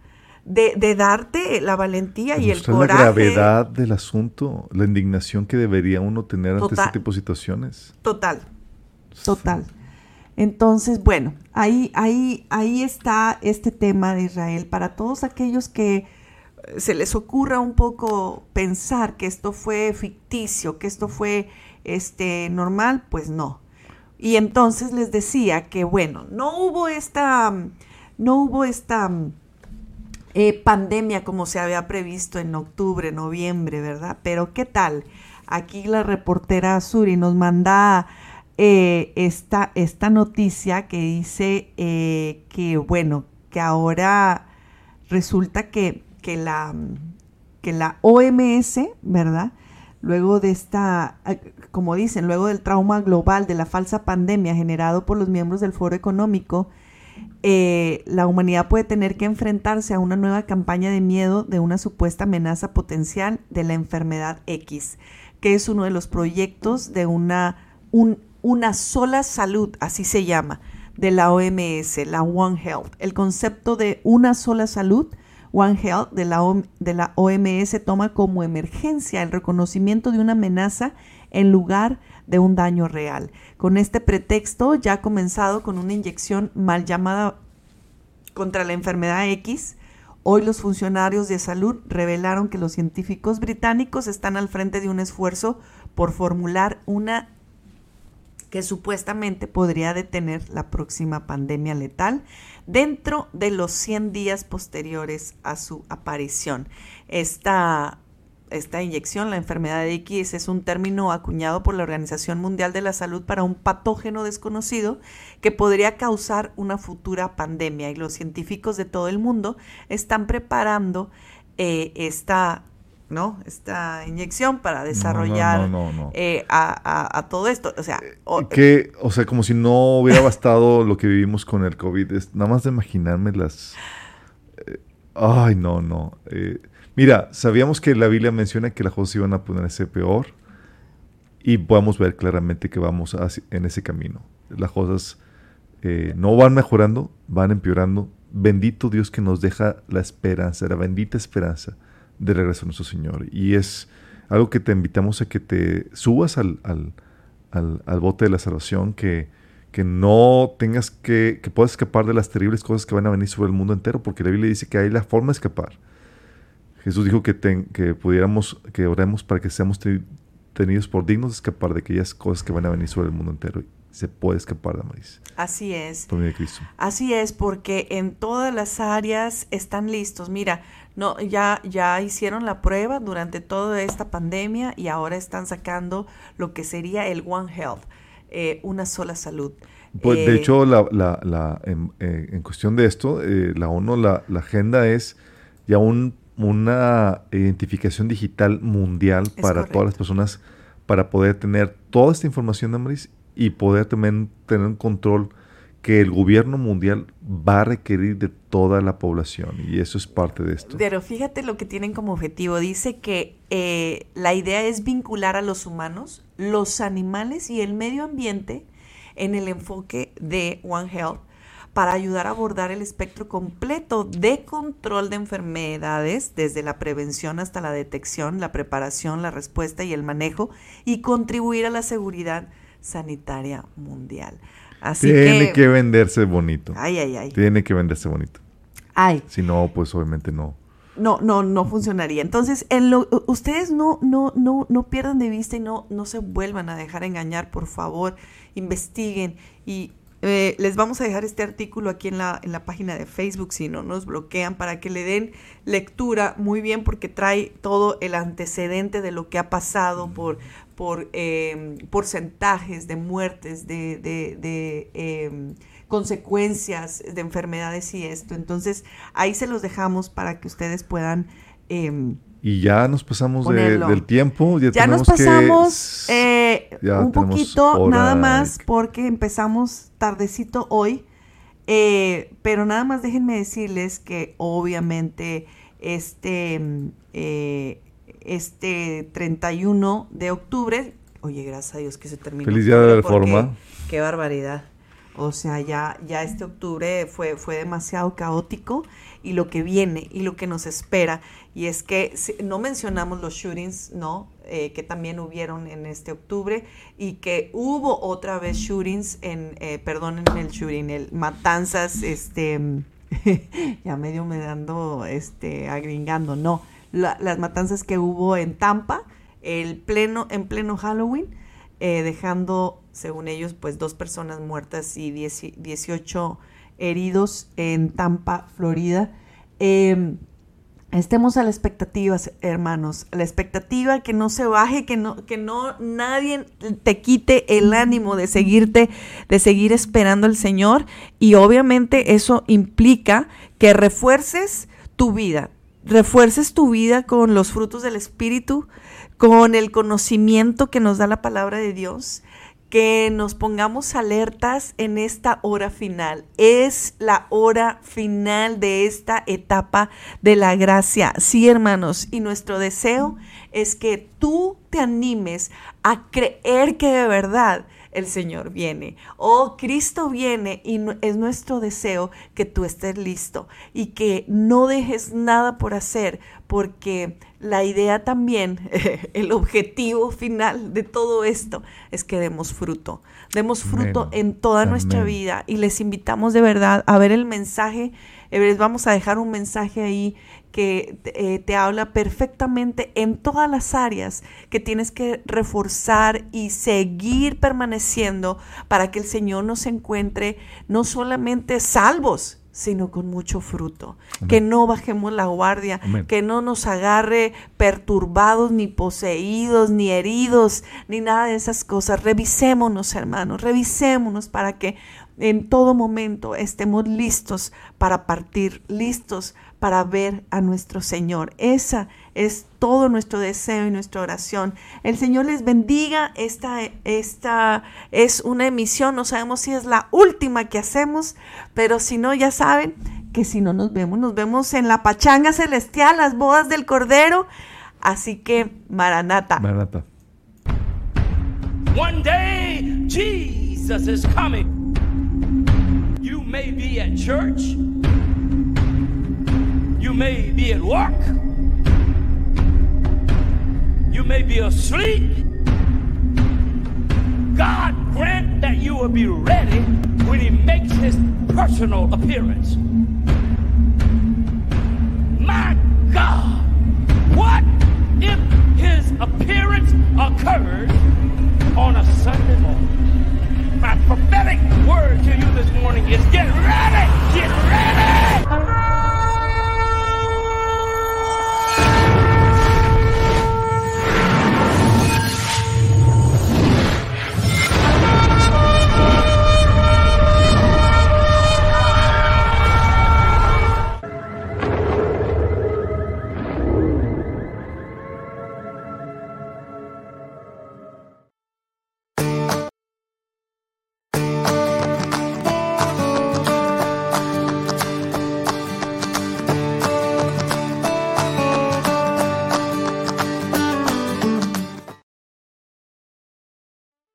De, de darte la valentía y el coraje. la gravedad del asunto, la indignación que debería uno tener ante este tipo de situaciones. Total, total. Entonces, bueno, ahí, ahí, ahí está este tema de Israel. Para todos aquellos que se les ocurra un poco pensar que esto fue ficticio, que esto fue este, normal, pues no. Y entonces les decía que, bueno, no hubo esta no hubo esta eh, pandemia como se había previsto en octubre, noviembre, ¿verdad? Pero ¿qué tal? Aquí la reportera Suri nos manda eh, esta, esta, noticia que dice eh, que, bueno, que ahora resulta que, que, la, que la OMS, ¿verdad? Luego de esta, como dicen, luego del trauma global de la falsa pandemia generado por los miembros del Foro Económico, eh, la humanidad puede tener que enfrentarse a una nueva campaña de miedo de una supuesta amenaza potencial de la enfermedad X, que es uno de los proyectos de una, una sola salud, así se llama, de la OMS, la One Health. El concepto de una sola salud, One Health, de la, de la OMS toma como emergencia el reconocimiento de una amenaza en lugar de un daño real. Con este pretexto ya ha comenzado con una inyección mal llamada contra la enfermedad X. Hoy los funcionarios de salud revelaron que los científicos británicos están al frente de un esfuerzo por formular una que supuestamente podría detener la próxima pandemia letal dentro de los 100 días posteriores a su aparición. Esta esta inyección, la enfermedad de X, es un término acuñado por la Organización Mundial de la Salud para un patógeno desconocido que podría causar una futura pandemia y los científicos de todo el mundo están preparando eh, esta ¿no? Esta inyección para desarrollar eh, a, todo esto. O sea, eh, que, o sea, como si no hubiera bastado lo que vivimos con el COVID. Es, nada más de imaginarme las... ay, no, no. Mira, sabíamos que la Biblia menciona que las cosas iban a ponerse peor y podemos ver claramente que vamos en ese camino. Las cosas eh, no van mejorando, van empeorando. Bendito Dios que nos deja la esperanza, la bendita esperanza de regreso a nuestro Señor. Y es algo que te invitamos a que te subas al, bote de la salvación, que, que no tengas que, que puedas escapar de las terribles cosas que van a venir sobre el mundo entero, porque la Biblia dice que hay la forma de escapar. Jesús dijo que, que pudiéramos, que oremos para que seamos tenidos por dignos de escapar de aquellas cosas que van a venir sobre el mundo entero. Se puede escapar de Maris. Así es. Por de Cristo. Así es, porque en todas las áreas están listos. Mira, no, ya, ya hicieron la prueba durante toda esta pandemia y ahora están sacando lo que sería el One Health, eh, una sola salud. Pues, de eh, hecho, la, la, la, en, eh, en, cuestión de esto, la ONU, la, la agenda es ya un una identificación digital mundial para todas las personas para poder tener toda esta información, Damaris, y poder también tener un control que el gobierno mundial va a requerir de toda la población y eso es parte de esto. Pero fíjate lo que tienen como objetivo. Dice que eh, la idea es vincular a los humanos, los animales y el medio ambiente en el enfoque de One Health para ayudar a abordar el espectro completo de control de enfermedades, desde la prevención hasta la detección, la preparación, la respuesta y el manejo, y contribuir a la seguridad sanitaria mundial. Así Tiene que, venderse bonito. Ay, ay, ay. Tiene que venderse bonito. Ay. Si no, pues obviamente no. No, no, no funcionaría. Entonces, en lo, ustedes no, no, no, no pierdan de vista y no, no se vuelvan a dejar engañar, por favor, investiguen y eh, les vamos a dejar este artículo aquí en la, en la página de Facebook si no nos bloquean para que le den lectura muy bien porque trae todo el antecedente de lo que ha pasado por, por em, porcentajes de muertes, de, de, em, consecuencias de enfermedades y esto. Entonces ahí se los dejamos para que ustedes puedan... Y ya nos pasamos del tiempo. Ya, nos pasamos eh, un poquito, nada más, porque empezamos tardecito hoy. Eh, pero nada más déjenme decirles que obviamente este, eh, este 31 de octubre, oye, gracias a Dios que se terminó. Feliz día de la reforma. Qué barbaridad. O sea, ya, ya este octubre fue, fue demasiado caótico y lo que viene y lo que nos espera. Y es que no mencionamos los shootings, ¿no? Eh, que también hubieron en este octubre y que hubo otra vez shootings en, eh, perdonen el shooting, el matanzas, este, ya medio me dando, este, agringando, no, las matanzas que hubo en Tampa, el pleno, en pleno Halloween, eh, dejando, según ellos, pues dos personas muertas y 18 heridos en Tampa, Florida. Em, estemos a la expectativa, hermanos, la expectativa que no se baje, que no, que no nadie te quite el ánimo de seguirte, de seguir esperando al Señor. Y obviamente eso implica que refuerces tu vida, refuerces tu vida con los frutos del Espíritu, con el conocimiento que nos da la palabra de Dios, que nos pongamos alertas en esta hora final. Es la hora final de esta etapa de la gracia. Sí, hermanos, y nuestro deseo es que tú te animes a creer que de verdad el Señor viene. Oh, Cristo viene y es nuestro deseo que tú estés listo y que no dejes nada por hacer porque la idea también, el objetivo final de todo esto es que demos fruto. Demos fruto en toda nuestra vida y les invitamos de verdad a ver el mensaje. Eh, les vamos a dejar un mensaje ahí que eh, te habla perfectamente en todas las áreas que tienes que reforzar y seguir permaneciendo para que el Señor nos encuentre no solamente salvos, sino con mucho fruto. Que no bajemos la guardia, que no nos agarre perturbados, ni poseídos, ni heridos, ni nada de esas cosas. Revisémonos, hermanos, revisémonos para que en todo momento estemos listos para partir, listos para ver a nuestro Señor. Esa es todo nuestro deseo y nuestra oración. El Señor les bendiga. Esta, esta es una emisión, no sabemos si es la última que hacemos, pero si no, ya saben que si no nos vemos, nos vemos en la pachanga celestial, las bodas del Cordero. Así que, Maranata. Maranata. One day Jesus is coming. You may be at church. You may be at work. You may be asleep. God grant that you will be ready when He makes His personal appearance. My God, what if His appearance occurs on a Sunday morning? My prophetic word to you this morning is get ready, get ready.